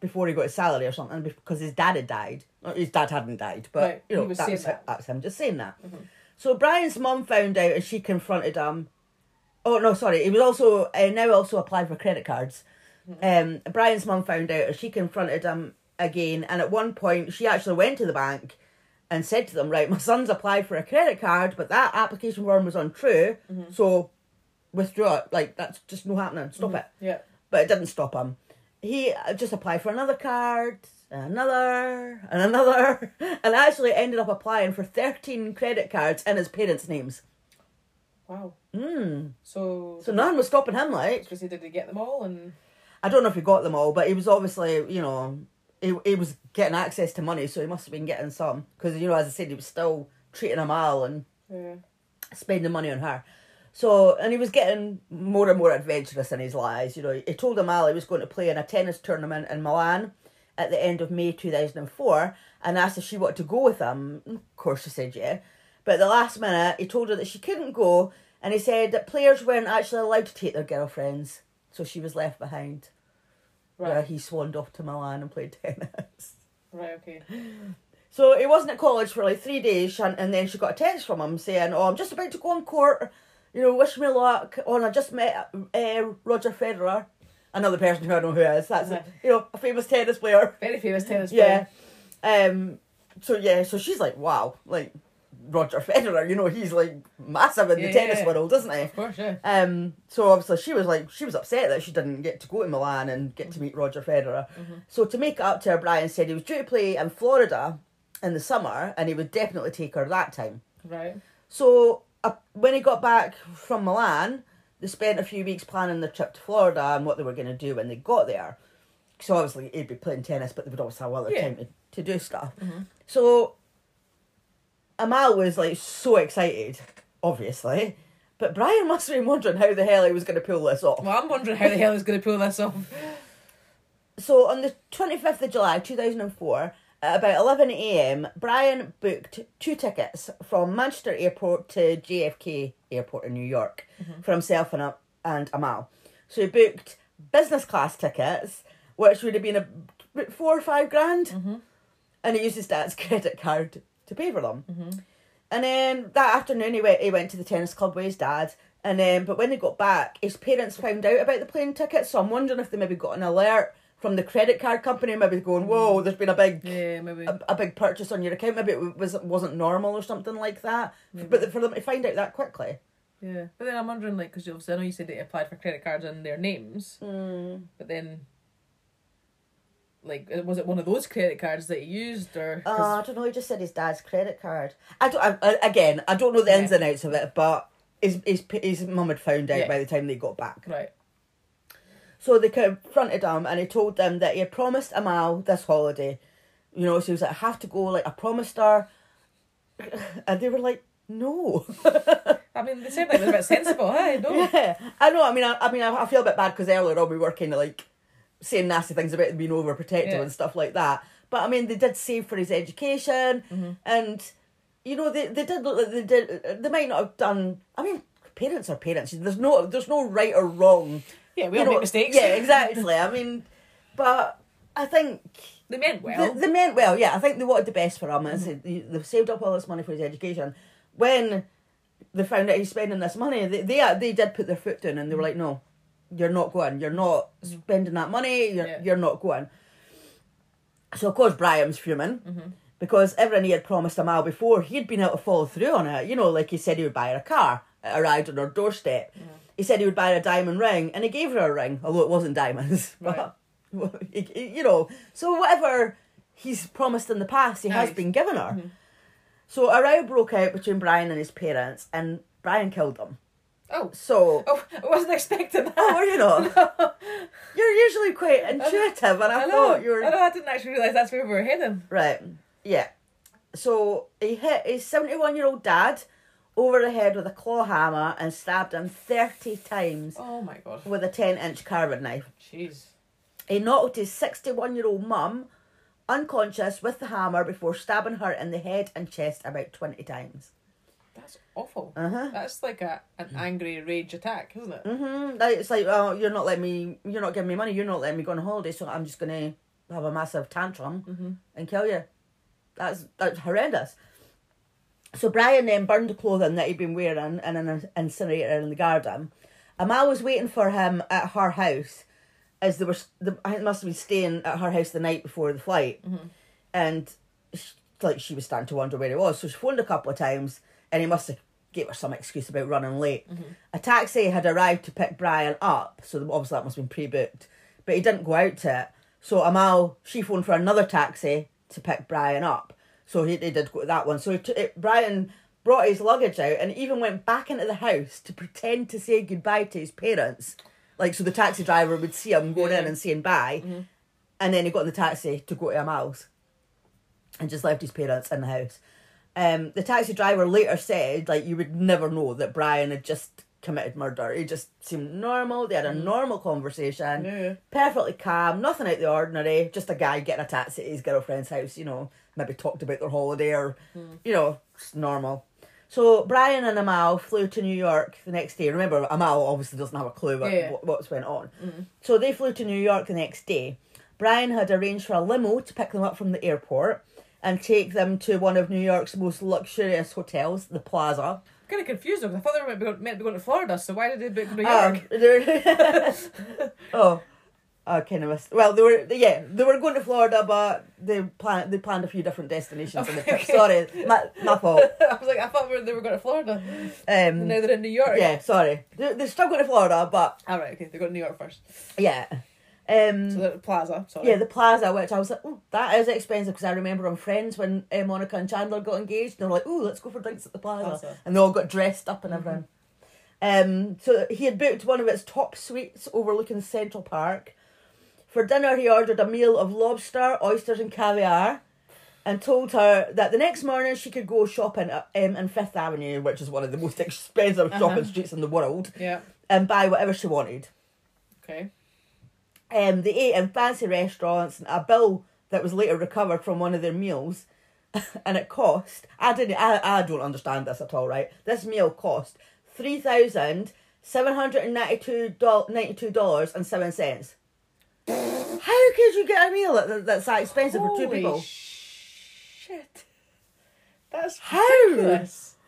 before he got his salary or something because his dad had died. His dad hadn't died, but Right, you know was that's, saying that. Mm-hmm. that's him just saying that. So Brian's mum found out and she confronted him. Oh no, sorry. He was also uh, now also applied for credit cards. Mm-hmm. Um, Brian's mum found out and she confronted him again. And at one point, she actually went to the bank and said to them, "Right, my son's applied for a credit card, but that application form was untrue, Mm-hmm. so withdraw it. Like that's just no happening. Stop it." Yeah. But it didn't stop him. He uh, just applied for another card, another, and another, and actually ended up applying for thirteen credit cards in his parents' names. Wow. Mm. So. So nothing was stopping him. Like So did he get them all? And I don't know if he got them all, but he was obviously, you know, he, he was getting access to money, so he must have been getting some. Because, you know, as I said, he was still treating Amal and yeah. spending money on her. So, and he was getting more and more adventurous in his lies. You know, he told Amal he was going to play in a tennis tournament in Milan at the end of May 2004 and asked if she wanted to go with him. Of course, she said yeah. But at the last minute, he told her that she couldn't go and he said that players weren't actually allowed to take their girlfriends. So she was left behind. Right. Where he swanned off to Milan and played tennis. Right. Okay. So he wasn't at college for like three days, and, and then she got a text from him saying, "Oh, I'm just about to go on court. You know, wish me luck." Oh, and I just met uh, Roger Federer, another person who I don't know who is. That's Uh-huh. you know a famous tennis player. Very famous tennis player. Yeah. Um. So yeah, so she's like, "Wow, like Roger Federer. You know, he's like massive in Yeah, the tennis yeah. world, isn't he?" Of course. Yeah. Um, so obviously she was like she was upset that she didn't get to go to Milan and get to meet Roger Federer. So to make it up to her, Brian said he was due to play in Florida in the summer, and he would definitely take her that time. Right. So when he got back from Milan, they spent a few weeks planning their trip to Florida and what they were going to do when they got there. So obviously he'd be playing tennis, but they would also have other Yeah. time to, to do stuff. Mm-hmm. So Amal was like so excited, obviously. But Brian must have been wondering how the hell he was going to pull this off. Well, I'm wondering how the hell he's going to pull this off. so on the 25th of July 2004, at about 11 a.m., Brian booked two tickets from Manchester Airport to JFK Airport in New York mm-hmm. for himself and, and Amal. So he booked business class tickets, which would have been a, about four or five grand, mm-hmm. and he used his dad's credit card to pay for them. Mm-hmm. And then that afternoon, he went. He went to the tennis club with his dad. And then, but when they got back, his parents found out about the plane tickets. So I'm wondering if they maybe got an alert from the credit card company, maybe going, "Whoa, there's been a big, Yeah, maybe. a, a big purchase on your account. Maybe it was wasn't normal or something like that." But for them to find out that quickly, Yeah, but then I'm wondering, like, because obviously I know you said they applied for credit cards in their names, Hmm. but then, like, was it one of those credit cards that he used, or? uh, I don't know. He just said his dad's credit card. I don't. I, I- again, I don't know the ins Yeah. and outs of it, but his his his mum had found out Yeah. by the time they got back. right. So they confronted him and he told them that he had promised Amal this holiday. You know, so he was like, I have to go, like, I promised her. And they were like, no. I mean, they sound like they're a bit sensible, hey? No. yeah. I know, I mean, I, I mean, I, I feel a bit bad because earlier on we were kind of like saying nasty things about him being overprotective Yeah. and stuff like that. But I mean, they did save for his education Mm-hmm. and, you know, they, they did look like they did, they might not have done, I mean, parents are parents. There's no, there's no right or wrong. Yeah, we all know, make mistakes. Yeah, exactly. I mean, but I think They meant well. they, they meant well. Yeah, I think they wanted the best for him. Mm-hmm. They- they've saved up all this money for his education. When they found out he's spending this money, they they, uh, they did put their foot down and they were like, "No, you're not going. You're not mm-hmm. spending that money. You're Yeah. you're not going." So of course Brian's fuming. Mm-hmm. Because everyone he had promised Amal before, he'd been able to follow through on it. You know, like he said he would buy her a car. Uh, it arrived on her doorstep. He said he would buy her a diamond ring, and he gave her a ring, although it wasn't diamonds. Right. But, you know, so whatever he's promised in the past, he has been given her. Mm-hmm. So a row broke out between Brian and his parents, and Brian killed them. oh. So, Oh, I wasn't expecting that. oh, you know, you're usually quite intuitive, and I, I know. thought you were I know. I didn't actually realize that's where we were heading. Right. Yeah. So he hit his 71 year old dad over the head with a claw hammer and stabbed him 30 times Oh my god. with a 10 inch carving knife. Jeez. He knocked his 61 year old mum unconscious with the hammer before stabbing her in the head and chest about 20 times. That's awful. Uh-huh. That's like a an angry rage attack, isn't it? Mm-hmm. It's like, oh, you're not letting me, you're not giving me money, you're not letting me go on holiday, so I'm just going to have a massive tantrum and kill you. That's that's horrendous. So Brian then burned the clothing that he'd been wearing in an incinerator in the garden. Amal was waiting for him at her house, as they were. The, I must have been staying at her house the night before the flight, mm-hmm. and she, like she was starting to wonder where he was. So she phoned a couple of times, and he must have gave her some excuse about running late. Mm-hmm. A taxi had arrived to pick Brian up, so obviously that must have been pre-booked, but he didn't go out to it. So Amal, she phoned for another taxi to pick Brian up. So he, he did go to that one. So t- it, Brian brought his luggage out and even went back into the house to pretend to say goodbye to his parents. Like, so the taxi driver would see him going in and saying bye. And then he got in the taxi to go to Amal's and just left his parents in the house. Um, the taxi driver later said, like, you would never know that Brian had just committed murder. He just seemed normal. They had a mm. normal conversation, Yeah. perfectly calm, nothing out of the ordinary. Just a guy getting a taxi to his girlfriend's house, you know, maybe talked about their holiday or, mm. you know, just normal. So Brian and Amal flew to New York the next day. Remember, Amal obviously doesn't have a clue what, Yeah. what what's went on. Mm. So they flew to New York the next day. Brian had arranged for a limo to pick them up from the airport and take them to one of New York's most luxurious hotels, the Plaza. Kind of confused because I thought they were meant to, be going, meant to be going to Florida. So why did they book New Um, York? they're- oh, I kind of missed. Well, they were yeah, they were going to Florida, but they planned they planned a few different destinations in the trip. Sorry, my my fault. I was like, I thought they were going to Florida. Um, now they're in New York. yeah, sorry, they're, they're still going to Florida, but All right. Okay. They're going to New York first. yeah. Um, So the Plaza. Sorry. Yeah, the plaza, which I was like, oh, that is expensive because I remember on Friends when uh, Monica and Chandler got engaged, they were like, oh, let's go for drinks at the plaza. Plaza. And they all got dressed up and everything. Um, so he had booked one of its top suites overlooking Central Park. For dinner, he ordered a meal of lobster, oysters, and caviar. And told her that the next morning she could go shopping at, um, in Fifth Avenue, which is one of the most expensive shopping streets in the world, Yeah. and buy whatever she wanted. Okay. Um, they ate in fancy restaurants, and a bill that was later recovered from one of their meals, and it cost. I didn't. I, I don't understand this at all. Right, this meal cost three thousand seven hundred and ninety-two dollars and seven cents. How could you get a meal that, that's that expensive for two people? Shit. That's How?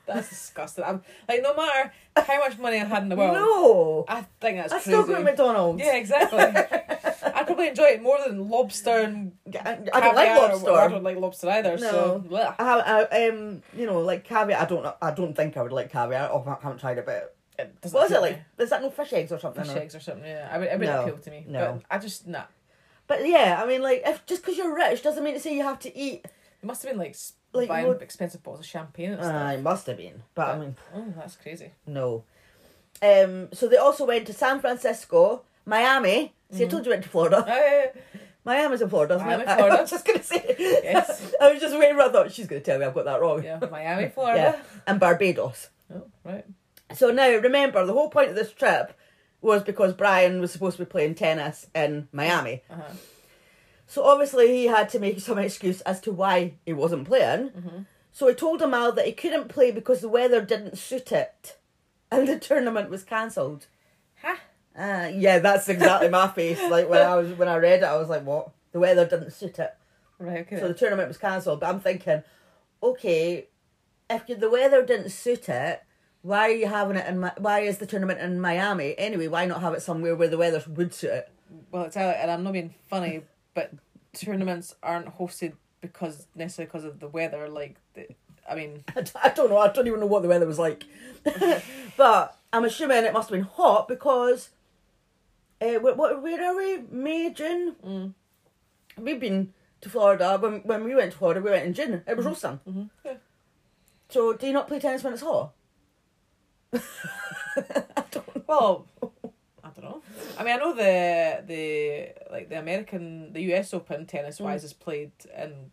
That's disgusting. I'm like, no matter how much money I had in the world, no, I think that's I crazy. still go to McDonald's. Yeah, exactly. I probably enjoy it more than lobster and I, I don't like lobster. I don't like lobster either. No, So, blech. I, I um, you know, like caviar. I don't. I don't think I would like caviar. Oh, I haven't tried it, but It what is it like? me. Is that no fish eggs or something? Fish or- eggs or something. Yeah, I would. It would No, appeal to me. no. but I just nah. But yeah, I mean, like, if just because you're rich doesn't mean to say you have to eat. It must have been like, Like, buying expensive bottles of champagne and Uh, it must have been, but I mean, oh, that's crazy. no. Um, so they also went to San Francisco, Miami. See, I told you went to Florida. Uh, Miami's in Florida, isn't Miami, it? I was just gonna say. Yes. I was just waiting. for- I thought she's gonna tell me I've got that wrong. yeah, Miami, Yeah. Florida. And Barbados. Oh, right. So now remember, the whole point of this trip was because Brian was supposed to be playing tennis in Miami. Uh-huh. So obviously he had to make some excuse as to why he wasn't playing. Mm-hmm. So he told Amal that he couldn't play because the weather didn't suit it, and the tournament was cancelled. Ha. Uh, yeah, that's exactly my face. Like when I was when I read it, I was like, "What? The weather didn't suit it." Right. Okay. So the tournament was cancelled. But I'm thinking, okay, if the weather didn't suit it, why are you having it in? Mi- Why is the tournament in Miami anyway? Why not have it somewhere where the weather would suit it? well, it's out, and I'm not being funny, but tournaments aren't hosted because necessarily because of the weather. Like, the, I mean, I don't know. I don't even know what the weather was like. but I'm assuming it must have been hot because. Uh, what, what, where are we? May, June? Mm. We've been to Florida. When, when we went to Florida, we went in June. It was roasting. Mm-hmm. Yeah. So, do you not play tennis when it's hot? well, I don't know. I mean, I know the the like the American, the U.S. Open tennis hmm. wise is played in.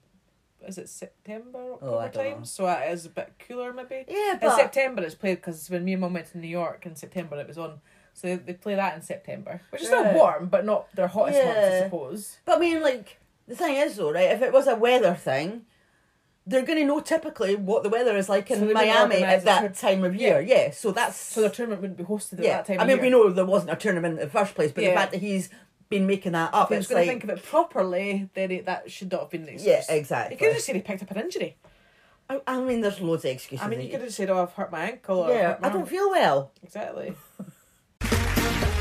Is it September, oh, October Oh, I don't time? know. So it is a bit cooler, maybe. Yeah, in September it's played because when me and mum went to New York in September, it was on. So they, they play that in September, which is still warm, but not their hottest month, I suppose. But I mean, like, the thing is, though, right, if it was a weather thing, they're going to know typically what the weather is like in So Miami at that tour- time of year. Yeah, so that's. So the tournament wouldn't be hosted at yeah. that time. I of mean, year. we know there wasn't a tournament in the first place, but the fact that he's been making that up, If he was it's going like. to think of it properly, then it, that should not have been the excuse. Yeah, exactly. You could have just said he picked up an injury. I, I mean, there's loads of excuses. I mean, that you could have said, "Oh, I've hurt my ankle." Or Yeah, hurt my I don't arm." feel well. exactly.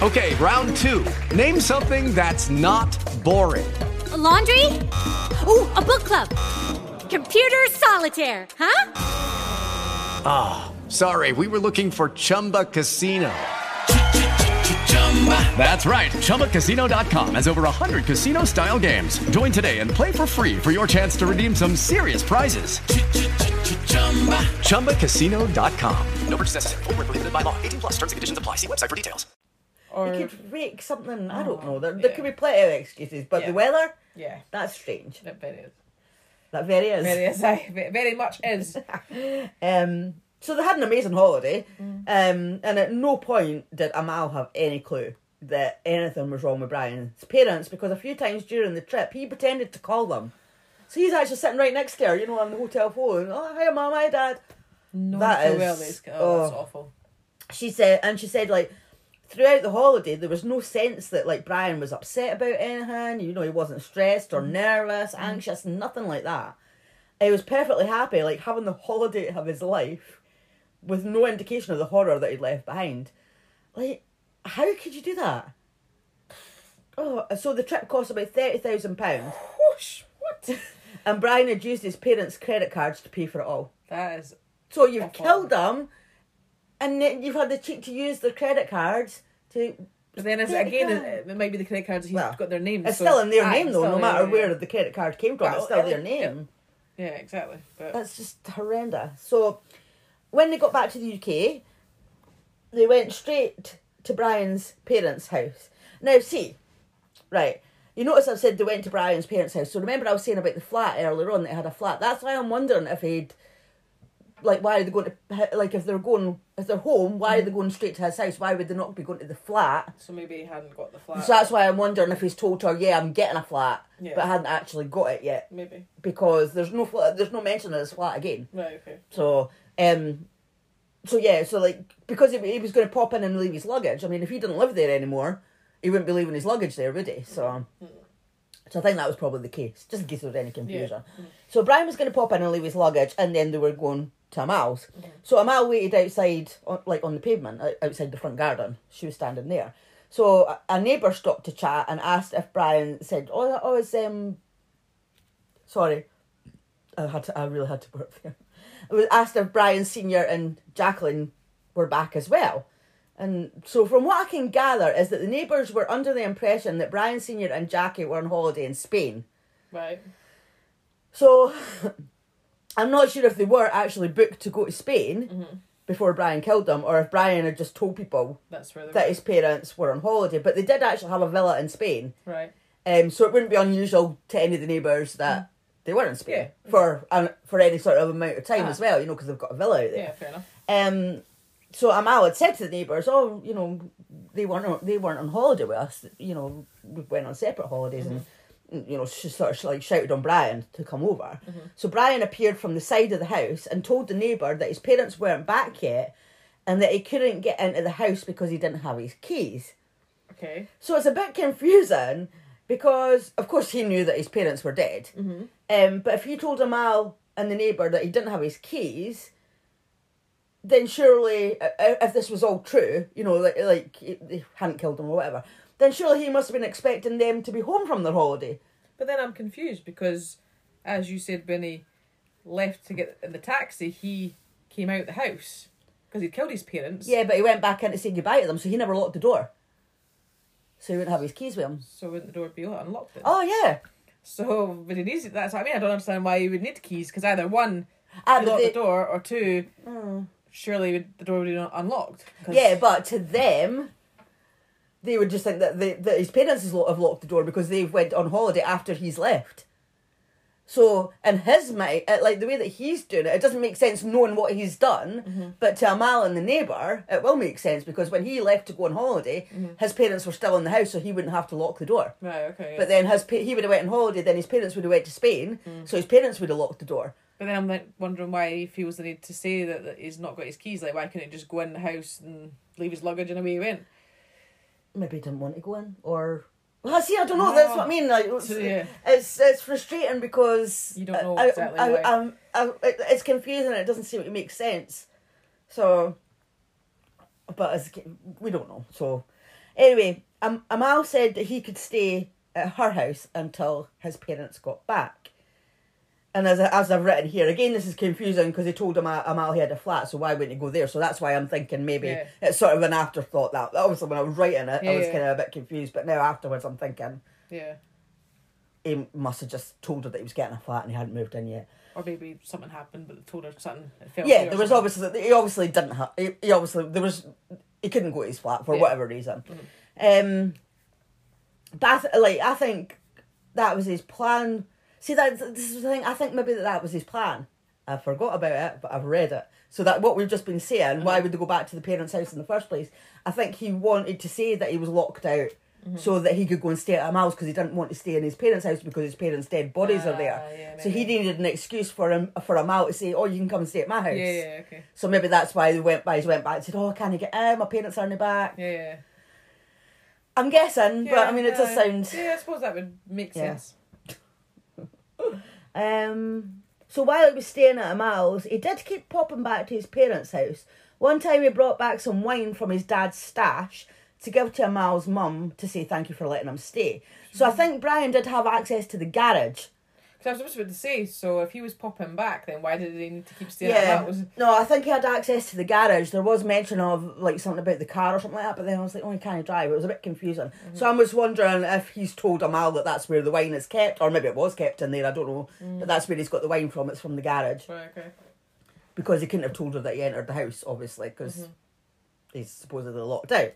Okay, round two. Name something that's not boring. A laundry? Ooh, a book club. Computer solitaire, huh? Ah, sorry, we were looking for Chumba Casino. That's right. ChumbaCasino.com has over 100 casino style games. Join today and play for free for your chance to redeem some serious prizes. ChumbaCasino.com. No purchase necessary. Void where prohibited by law. 18 plus terms and conditions apply. See website for details. Or You could rake something, I don't know. There, there could be plenty of excuses, but Yeah. the weather, yeah, that's strange. that very is. That very is. Very is. aye, Very much is. Um, so they had an amazing holiday, um, and at no point did Amal have any clue that anything was wrong with Brian's parents because a few times during the trip he pretended to call them. So he's actually sitting right next to her, you know, on the hotel phone. Oh, hi, mum, hi, dad. No, That well is- these- oh, that's awful. She said, and she said, like, throughout the holiday, there was no sense that, like, Brian was upset about anything. You know, he wasn't stressed or mm. nervous, mm. anxious, nothing like that. He was perfectly happy, like, having the holiday of his life with no indication of the horror that he'd left behind. Like, how could you do that? Oh, so the trip cost about £30,000, Whoosh! What? and Brian had used his parents' credit cards to pay for it all. That is. So you've Awful. killed them, and then you've had the cheek to use their credit cards to. But then, is, Credit again, it, it might be the credit cards he's Well, got their name. It's so- still in their name though, no matter their- where the credit card came from. Well, it's still their uh, name. Yeah, exactly. But That's just horrendous. So, when they got back to the UK, they went straight to Brian's parents' house. Now, see, right, you notice I've said they went to Brian's parents' house. So remember I was saying about the flat earlier on that had a flat. That's why I'm wondering if he'd like why are they going to like if they're going if they're home why are they mm. going straight to his house? Why would they not be going to the flat? So maybe he hadn't got the flat. so that's why I'm wondering if he's told her yeah I'm getting a flat Yeah. but hadn't actually got it yet. Maybe. because there's no flat, there's no mention of his flat again. Right, okay. so um so yeah so like because he, he was going to pop in and leave his luggage. I mean if he didn't live there anymore he wouldn't be leaving his luggage there would he? So mm. so I think that was probably the case just in case there was any confusion. Mm. So Brian was going to pop in and leave his luggage and then they were going to Amal's so Amal waited outside on, like on the pavement outside the front garden she was standing there so a, a neighbour stopped to chat and asked if Brian said oh, oh it's um sorry I had to, I really had to burp there. I was asked if Brian Senior and Jacqueline were back as well. And so from what I can gather is that the neighbours were under the impression that Brian Senior and Jackie were on holiday in Spain. Right. So I'm not sure if they were actually booked to go to Spain before Brian killed them or if Brian had just told people That's where that were. his parents were on holiday. But they did actually have a villa in Spain. Right. Um, so it wouldn't be unusual to any of the neighbours that they were in Spain Yeah. for um, for any sort of amount of time Ah. as well, you know, because they've got a villa out there. Yeah, fair enough. Um, so Amal had said to the neighbours, "Oh, you know, they weren't on, they weren't on holiday with us. You know, we went on separate holidays." And you know, she sort of like shouted on Brian to come over. So Brian appeared from the side of the house and told the neighbour that his parents weren't back yet, and that he couldn't get into the house because he didn't have his keys. Okay. So it's a bit confusing because, of course, he knew that his parents were dead. Um, but if he told Amal and the neighbour that he didn't have his keys, then surely, uh, uh, if this was all true, you know, like, like he- they hadn't killed him or whatever, then surely he must have been expecting them to be home from their holiday. But then I'm confused because, as you said, Benny left to get in the taxi. He came out the house because he'd killed his parents. Yeah, but he went back in to say goodbye to them, so he never locked the door. So he wouldn't have his keys with him. So wouldn't the door be unlocked? Then? Oh, yeah. So, but he needs. That's what I mean. I don't understand why he would need keys because either one, Ah, he locked they- the door, or two, surely the door would be unlocked. 'Cause- Yeah, but to them, they would just think that, they, that his parents have locked the door because they've went on holiday after he's left. So in his mind, like the way that he's doing it, it doesn't make sense knowing what he's done. Mm-hmm. But to Amal and the neighbour, it will make sense because when he left to go on holiday, mm-hmm. his parents were still in the house, so he wouldn't have to lock the door. Right. Okay. But then his pa- he would have went on holiday, then his parents would have went to Spain, mm. so his parents would have locked the door. But then I'm like wondering why he feels the need to say that, that he's not got his keys. Like, why can't he just go in the house and leave his luggage and away he went? Maybe he didn't want to go in or well see I don't know that's what I mean like it's, yeah. it's it's frustrating because You don't know I, exactly I, why. I'm- I, it's confusing it doesn't seem to make sense so but it's, we don't know so anyway um, Amal said that he could stay at her house until his parents got back and as, as I've written here, again, this is confusing because he told him Amal he had a flat, so why wouldn't he go there? So that's why I'm thinking maybe Yeah. it's sort of an afterthought. That obviously when I was writing it, I was yeah. kind of a bit confused, but now afterwards I'm thinking Yeah. he must have just told her that he was getting a flat and he hadn't moved in yet. Or maybe something happened, but they told her something. Yeah, there was something. obviously he obviously didn't have he, he obviously there was he couldn't go to his flat for Yeah. whatever reason. Um, but I th- like I think that was his plan. See that this is the thing. I think maybe that that was his plan. I forgot about it, but I've read it. So that what we've just been saying, why would they go back to the parents' house in the first place? I think he wanted to say that he was locked out. So that he could go and stay at Amal's because he didn't want to stay in his parents' house because his parents' dead bodies are there. Ah, yeah, so he needed an excuse for him for Amal to say, "Oh, you can come and stay at my house." Yeah, yeah, okay. So maybe that's why they went by. He went back and said, "Oh, can you get in? My parents are in the back." Yeah, yeah. I'm guessing, but I mean, it does sound. Yeah, I suppose that would make Yeah. sense. Um. So while he was staying at Amal's, he did keep popping back to his parents' house. One time, he brought back some wine from his dad's stash to give to Amal's mum to say thank you for letting him stay. So I think Brian did have access to the garage. Because I was supposed to say, so if he was popping back, then why did they need to keep staying at Yeah. that? Was No, I think he had access to the garage. There was mention of like something about the car or something like that, but then I was like, oh, he can't drive. It was a bit confusing. Mm-hmm. So I was wondering if he's told Amal that that's where the wine is kept, or maybe it was kept in there. I don't know, mm. but that's where he's got the wine from. It's from the garage right, okay. because he couldn't have told her that he entered the house, obviously, because mm-hmm. he's supposedly locked out.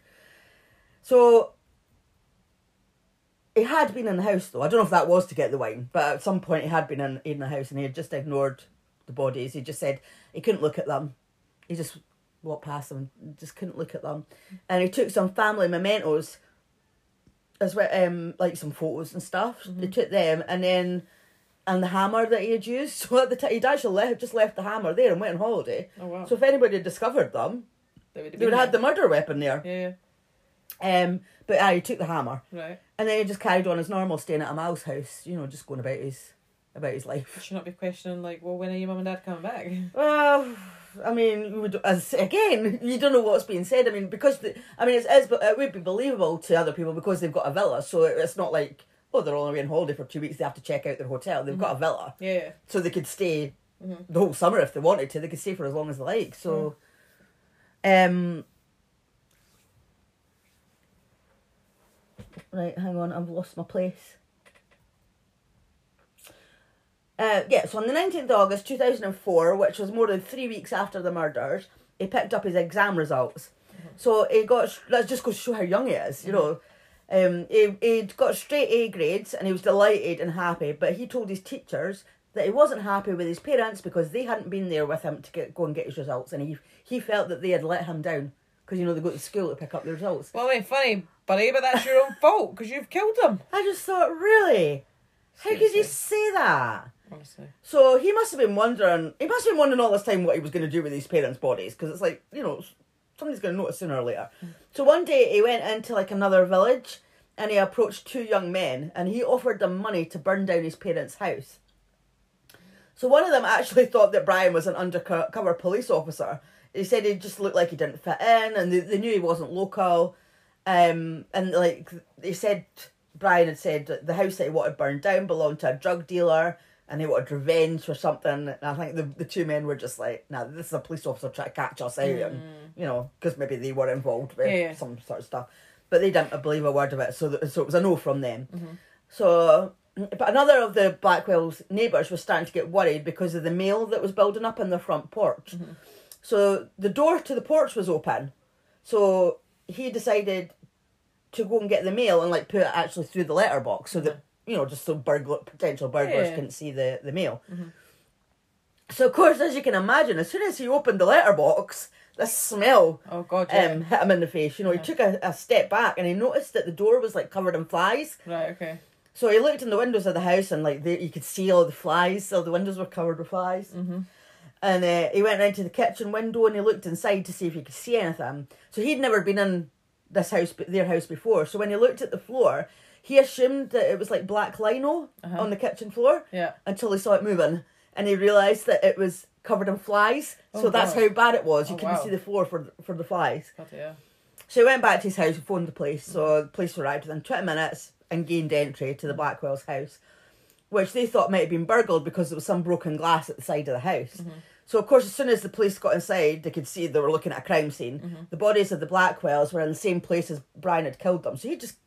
So he had been in the house though. I don't know if that was to get the wine, but at some point he had been in, in the house and he had just ignored the bodies. He just said he couldn't look at them. He just walked past them, just couldn't look at them, and he took some family mementos as well, um, like some photos and stuff. Mm-hmm. They took them, and then and the hammer that he had used. So at the time, he'd actually left, just left the hammer there and went on holiday. Oh, wow. So if anybody had discovered them, They would have they would have had the murder weapon there. Yeah, Um, but ah, he took the hammer. Right. and then he just carried on as normal, staying at Amal's house. You know, just going about his about his life. Should not be questioning like, well, when are your mum and dad coming back? Well, I mean, you would as again, you don't know what's being said. I mean, because the, I mean, it's, it's it would be believable to other people because they've got a villa, so it's not like oh they're only away on holiday for two weeks. They have to check out their hotel. They've got a villa, Yeah, yeah. so they could stay the whole summer if they wanted to. They could stay for as long as they like. So, um, right, hang on, I've lost my place. Uh, yeah, so on the 19th of August 2004, which was more than three weeks after the murders, he picked up his exam results. So he got, let's just go show how young he is, you know. Um, he, he'd got straight A grades and he was delighted and happy, but he told his teachers that he wasn't happy with his parents because they hadn't been there with him to get, go and get his results and he, he felt that they had let him down because, you know, they go to school to pick up the results. Well, I mean, funny, buddy, but that's your own fault because you've killed him. I just thought, really? How could you say that? Honestly. So he must have been wondering. He must have been wondering all this time what he was going to do with his parents' bodies because it's like you know somebody's going to notice sooner or later. Hmm. So one day he went into like another village and he approached two young men and he offered them money to burn down his parents' house. So one of them actually thought that Brian was an undercover police officer. He said he just looked like he didn't fit in and they, they knew he wasn't local. Um, and like they said, Brian had said the house that he wanted burned down belonged to a drug dealer and he wanted revenge for something. And I think the, the two men were just like, nah, this is a police officer trying to catch us out. And, mm. you know, because maybe they were involved with Yeah, some sort of stuff. But they didn't believe a word of it. So, th- so it was a no from them. Mm-hmm. So, but another of the Blackwell's neighbours was starting to get worried because of the mail that was building up in their front porch. Mm-hmm. So the door to the porch was open. So he decided to go and get the mail and like put it actually through the letterbox so that you know just so burglar potential burglars Yeah. couldn't see the the mail. So of course, as you can imagine, as soon as he opened the letterbox, the smell Oh, God, yeah. um, hit him in the face. You know, he took a, a step back and he noticed that the door was like covered in flies. Right, okay. So he looked in the windows of the house and like the, you could see all the flies. All the windows were covered with flies. Mm-hmm. And uh, he went into the kitchen window and he looked inside to see if he could see anything. So he'd never been in this house, their house before. So when he looked at the floor, he assumed that it was like black lino uh-huh. on the kitchen floor. Uh-huh. Yeah. Until he saw it moving, and he realised that it was covered in flies. Oh, so Oh, that's how bad it was. You Oh, couldn't wow. see the floor for for the flies. God, yeah. So he went back to his house and phoned the police. So mm-hmm. the police arrived within 20 minutes and gained entry to the mm-hmm. Blackwell's house, which they thought might have been burgled because there was some broken glass at the side of the house. Mm-hmm. So, of course, as soon as the police got inside, they could see they were looking at a crime scene. Mm-hmm. The bodies of the Blackwells were in the same place as Brian had killed them. So he just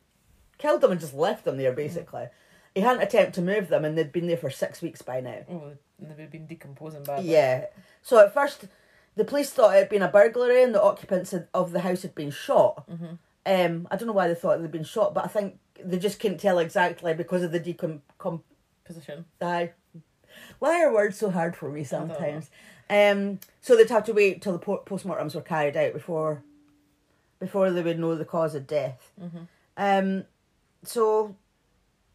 killed them and just left them there, mm-hmm. basically. He hadn't attempted to move them, and they'd been there for six weeks by now. Oh, they've been decomposing badly. Yeah. So at first, the police thought it had been a burglary and the occupants of the house had been shot. Mm-hmm. Um, I don't know why they thought they'd been shot, but I think they just couldn't tell exactly because of the decom. Com- Position. Aye. Why are words so hard for me sometimes? Um, so they'd have to wait till the po- postmortems were carried out before, before they would know the cause of death. Um, so,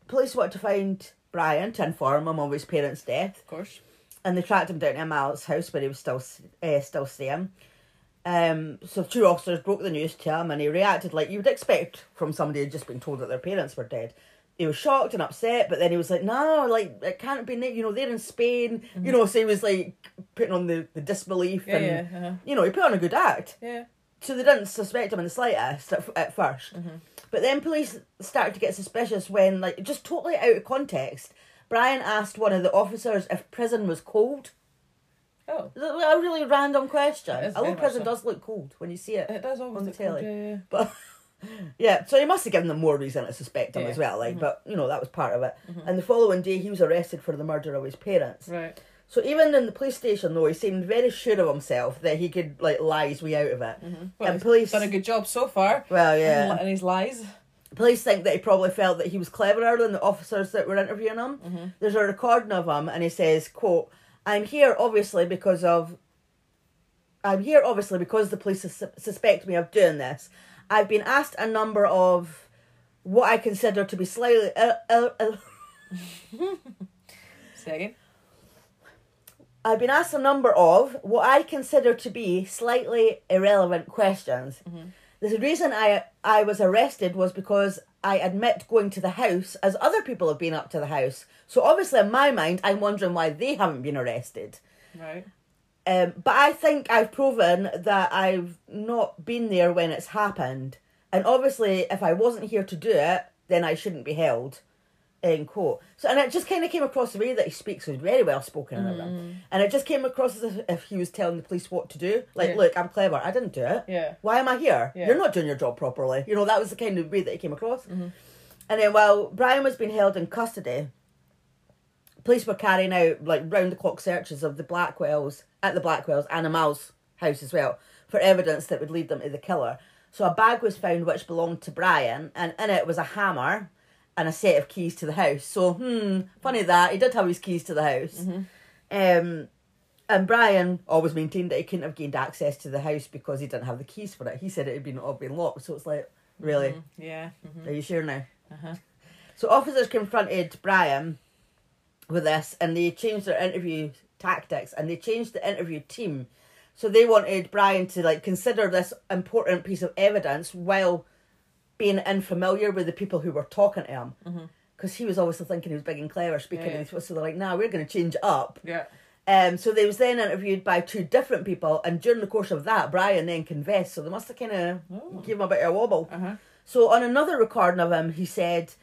police wanted to find Brian to inform him of his parents' death Of course. and they tracked him down to Mal's house where he was still uh, still staying. Um, so two officers broke the news to him, and he reacted like you would expect from somebody who'd just been told that their parents were dead. He was shocked and upset, but then he was like, "No, like it can't be. You know, they're in Spain. You know." So he was like putting on the, the disbelief, Yeah, and yeah, uh-huh. you know, he put on a good act. Yeah. So they didn't suspect him in the slightest at, at 1st Mm-hmm. But then police started to get suspicious when, like, just totally out of context, Brian asked one of the officers if prison was cold. Oh. A really random question. Is Although prison so. does look cold when you see it. It does always on the look cold, telly. yeah, yeah. But yeah, so he must have given them more reason to suspect him Yeah. as well. Like, Mhm. but you know that was part of it. And the following day, he was arrested for the murder of his parents. Right. So even in the police station, though, he seemed very sure of himself that he could like lie his way out of it. Well, and he's police done a good job so far. Well, yeah. And his lies. Police think that he probably felt that he was cleverer than the officers that were interviewing him. Mm-hmm. There's a recording of him, and he says, "quote I'm here obviously because of. I'm here obviously because the police sus- suspect me of doing this. I've been asked a number of what I consider to be slightly. Uh, uh, uh, Say again. I've been asked a number of what I consider to be slightly irrelevant questions. The reason I I was arrested was because I admit going to the house as other people have been up to the house. So obviously in my mind I'm wondering why they haven't been arrested. Right. Um, but I think I've proven that I've not been there when it's happened. And obviously, if I wasn't here to do it, then I shouldn't be held in court. So, and it just kind of came across the way that he speaks was very well spoken and everything. And it just came across as if, if he was telling the police what to do. Like, Yeah. look, I'm clever. I didn't do it. Yeah. Why am I here? Yeah. You're not doing your job properly. You know, that was the kind of way that he came across. And then while Brian was being held in custody, police were carrying out like round the clock searches of the Blackwells at the Blackwells and Amal's house as well for evidence that would lead them to the killer. So a bag was found which belonged to Brian, and in it was a hammer and a set of keys to the house. So hmm, funny that he did have his keys to the house. Um, and Brian always maintained that he couldn't have gained access to the house because he didn't have the keys for it. He said it had been all been locked. So it's like, really? Yeah. mhm. Are you sure now? Uh-huh. So officers confronted Brian with this and they changed their interview tactics and they changed the interview team. So they wanted Brian to like consider this important piece of evidence while being unfamiliar with the people who were talking to him. Because he was obviously thinking he was big and clever speaking. Yeah. And so they're like, nah, we're going to change up. Yeah. Um, so they was then interviewed by two different people, and during the course of that, Brian then confessed. So they must have kind of gave him a bit of a wobble. Uh-huh. So on another recording of him, he said,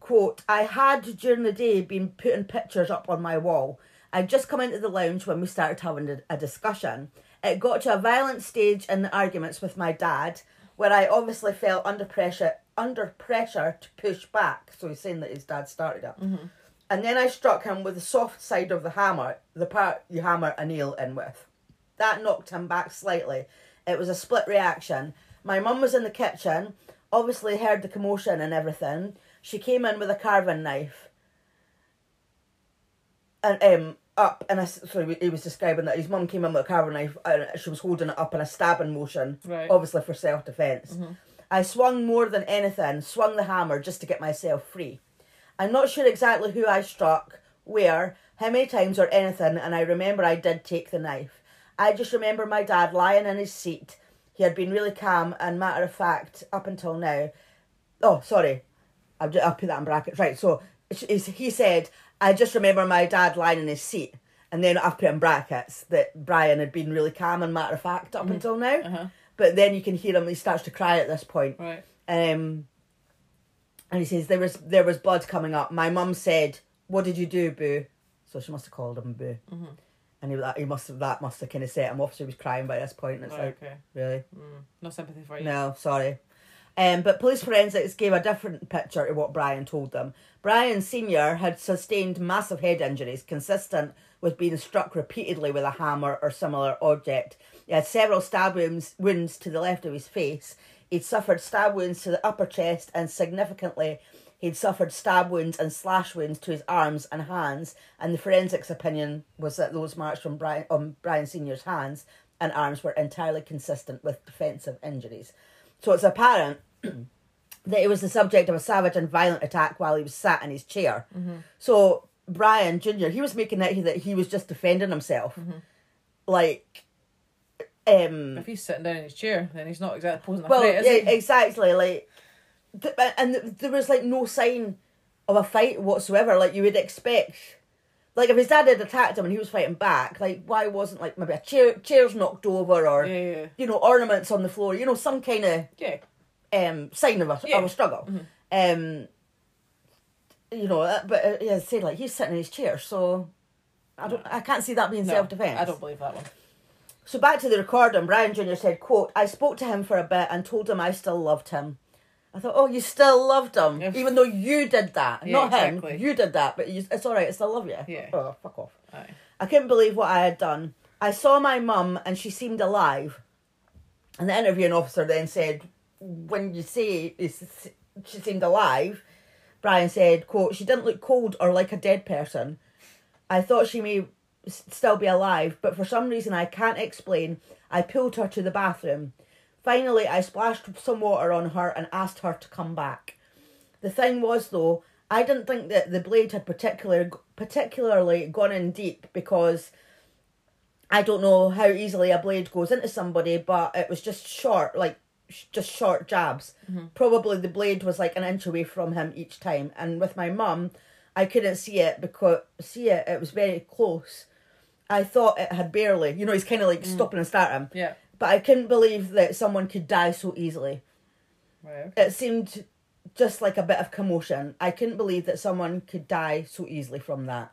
"quote I had during the day been putting pictures up on my wall. I'd just come into the lounge when we started having a, a discussion. It got to a violent stage in the arguments with my dad, where I obviously felt under pressure under pressure to push back. So he's saying that his dad started it." And then I struck him with the soft side of the hammer, the part you hammer a nail in with. That knocked him back slightly. It was a split reaction. My mum was in the kitchen, obviously heard the commotion and everything. She came in with a carving knife. And um up and I, sorry, he was describing that his mum came in with a carving knife and she was holding it up in a stabbing motion, Right. obviously for self defence. Mm-hmm. I swung more than anything, swung the hammer just to get myself free. I'm not sure exactly who I struck, where, how many times or anything, and I remember I did take the knife. I just remember my dad lying in his seat. He had been really calm and matter of fact up until now. Oh, sorry. I'll, I'll put that in brackets. Right, so he said, I just remember my dad lying in his seat. And then I've put in brackets that Brian had been really calm and matter of fact up mm. until now. Uh-huh. But then you can hear him, he starts to cry at this point. Right. Um, and he says there was there was blood coming up. My mum said, "What did you do, Boo?" So she must have called him Boo. Mm-hmm. And he, he must have that must have kind of set him off. So he was crying by this point, and it's Right, like, okay. really, mm. No sympathy for you. no, sorry. Um, but police forensics gave a different picture to what Brian told them. Brian Senior had sustained massive head injuries consistent with being struck repeatedly with a hammer or similar object. He had several stab wounds, wounds to the left of his face. He'd suffered stab wounds to the upper chest, and significantly, he'd suffered stab wounds and slash wounds to his arms and hands. And the forensics opinion was that those marks from Brian on Brian Senior's hands and arms were entirely consistent with defensive injuries. So it's apparent that he was the subject of a savage and violent attack while he was sat in his chair. So Brian Jr. he was making it that he was just defending himself, like. Um, If he's sitting down in his chair, then he's not exactly posing a well, threat, is yeah, he? exactly. Like, th- and th- there was like no sign of a fight whatsoever. Like you would expect. Like if his dad had attacked him and he was fighting back, like why wasn't like maybe a chair chairs knocked over or Yeah, yeah. you know ornaments on the floor? You know some kind of Yeah. um sign of a Yeah. of a struggle. Um, you know, uh, but uh, yeah, say like he's sitting in his chair, so I don't, I can't see that being No, self defense. I don't believe that one. So back to the recording, Brian Jr. said, quote, I spoke to him for a bit and told him I still loved him. I thought, oh, you still loved him, Yeah. even though you did that. Yeah, Not exactly. him, you did that, but you, it's all right, I still love you. Yeah. Oh, fuck off. Aye. I couldn't believe what I had done. I saw my mum and she seemed alive. And the interviewing officer then said, when you say she seemed alive, Brian said, quote, she didn't look cold or like a dead person. I thought she may still be alive, but for some reason I can't explain, I pulled her to the bathroom. Finally, I splashed some water on her and asked her to come back. The thing was, though, I didn't think that the blade had particular, particularly gone in deep because I don't know how easily a blade goes into somebody, but it was just short, like sh- just short jabs. Mm-hmm. Probably the blade was like an inch away from him each time. And with my mum, I couldn't see it because see it. It was very close. I thought it had barely. You know, he's kind of like mm. stopping and starting. Yeah. But I couldn't believe that someone could die so easily. Right. It seemed just like a bit of commotion. I couldn't believe that someone could die so easily from that.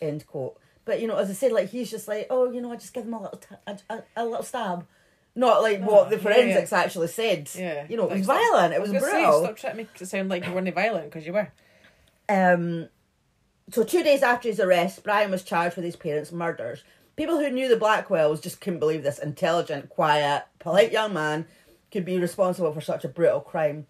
End quote. But you know, as I said, like he's just like, oh, you know, I just give him a little, t- a, a, a little stab, not like what the forensics yeah. actually said. Yeah. you know, it was stop- violent. It was, gonna say, brutal. stop trying to make it sound like you weren't violent because you were. Um, so two days after his arrest, Brian was charged with his parents' murders. People who knew the Blackwells just couldn't believe this intelligent, quiet, polite young man could be responsible for such a brutal crime.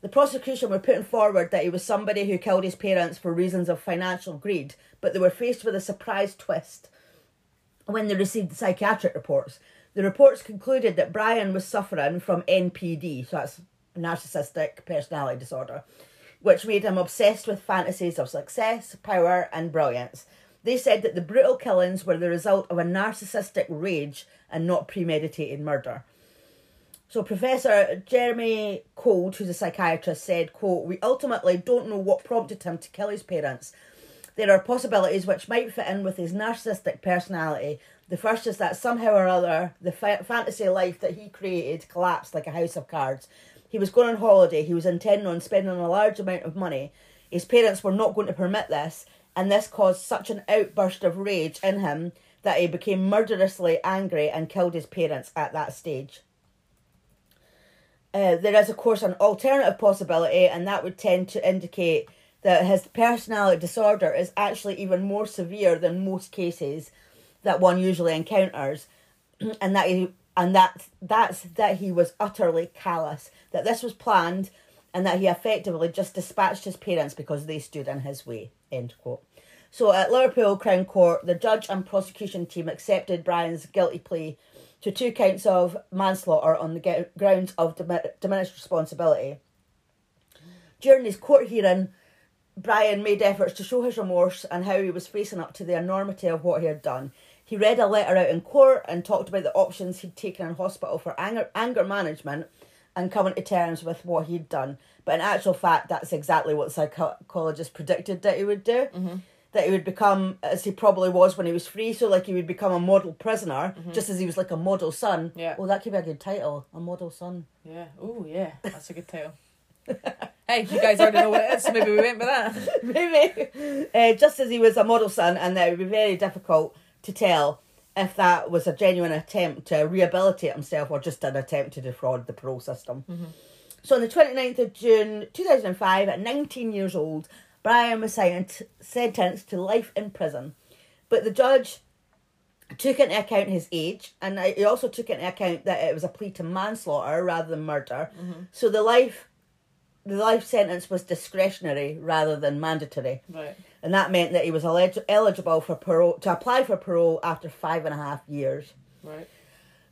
The prosecution were putting forward that he was somebody who killed his parents for reasons of financial greed, but they were faced with a surprise twist when they received the psychiatric reports. The reports concluded that Brian was suffering from NPD, so that's narcissistic personality disorder, which made him obsessed with fantasies of success, power, and brilliance. They said that the brutal killings were the result of a narcissistic rage and not premeditated murder. So Professor Jeremy Coid, who's a psychiatrist, said, quote, We ultimately don't know what prompted him to kill his parents. There are possibilities which might fit in with his narcissistic personality. The first is that somehow or other, the fa- fantasy life that he created collapsed like a house of cards. He was going on holiday, he was intending on spending a large amount of money. His parents were not going to permit this, and this caused such an outburst of rage in him that he became murderously angry and killed his parents at that stage. Uh, there is, of course, an alternative possibility, and that would tend to indicate that his personality disorder is actually even more severe than most cases that one usually encounters, and that he and that that's that he was utterly callous. That this was planned, and that he effectively just dispatched his parents because they stood in his way. End quote. So at Liverpool Crown Court, the judge and prosecution team accepted Brian's guilty plea to two counts of manslaughter on the grounds of diminished responsibility. During his court hearing, Brian made efforts to show his remorse and how he was facing up to the enormity of what he had done. He read a letter out in court and talked about the options he'd taken in hospital for anger, anger management and coming to terms with what he'd done. But in actual fact, that's exactly what psychologists predicted that he would do. That he would become, as he probably was when he was free, so like he would become a model prisoner, just as he was like a model son. Yeah. Oh, that could be a good title, a model son. Yeah. Oh, yeah. That's a good title. hey, you guys already know what it is, so maybe we went with that. Maybe. Uh, just as he was a model son, and that it would be very difficult to tell if that was a genuine attempt to rehabilitate himself or just an attempt to defraud the parole system. Mm-hmm. So on the 29th of June 2005, at 19 years old, Brian was sent- sentenced to life in prison. But the judge took into account his age and he also took into account that it was a plea to manslaughter rather than murder. Mm-hmm. So the life the life sentence was discretionary rather than mandatory. Right. And that meant that he was elig- eligible for parole to apply for parole after five and a half years. Right.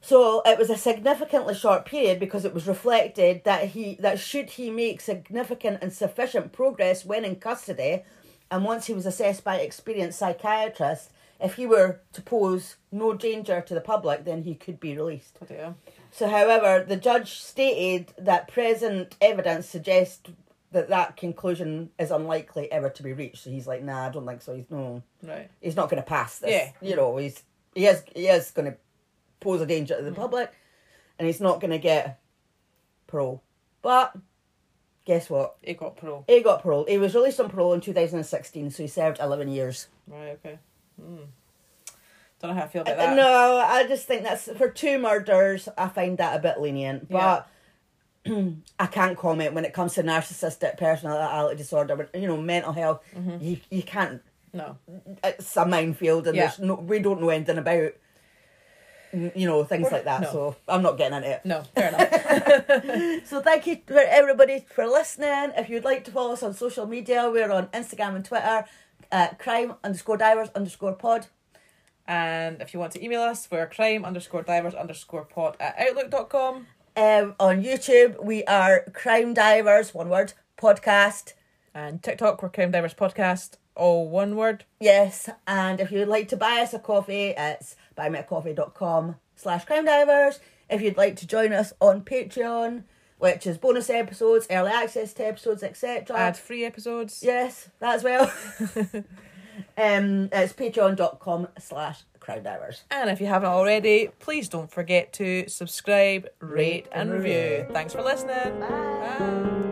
So it was a significantly short period because it was reflected that he that should he make significant and sufficient progress when in custody, and once he was assessed by experienced psychiatrists, if he were to pose no danger to the public, then he could be released. Oh, Hell. So, however, the judge stated that present evidence suggests that that conclusion is unlikely ever to be reached. So he's like, nah, I don't think so. He's no, Right. he's not going to pass this. Yeah. You know, he's he is he is going to pose a danger to the public, and he's not going to get parole. But guess what? He got parole. He got parole. He was released on parole in 2016, so he served 11 years. Right, okay. Mm. Don't know how I feel about that. Uh, No, I just think that's for two murders. I find that a bit lenient, but I can't comment when it comes to narcissistic personality disorder. But you know, mental health, mm-hmm. you you can't. No. It's a minefield, and Yeah. there's no. We don't know anything about. You know things like that, no. so I'm not getting into it. No, fair enough. So thank you for everybody for listening. If you'd like to follow us on social media, we're on Instagram and Twitter at crime underscore divers underscore pod. And if you want to email us, we're crime underscore divers underscore pod at outlook.com. Um, on YouTube, we are Crime Divers, one word, podcast. And TikTok, we're Crime Divers Podcast, all one word. Yes, and if you'd like to buy us a coffee, it's buymeacoffee.com slash crime divers. If you'd like to join us on Patreon, which is bonus episodes, early access to episodes, etc. Ad free episodes. Yes, that as well. um, it's patreon.com slash crime divers. And if you haven't already, please don't forget to subscribe, rate, and review. Thanks for listening. Bye.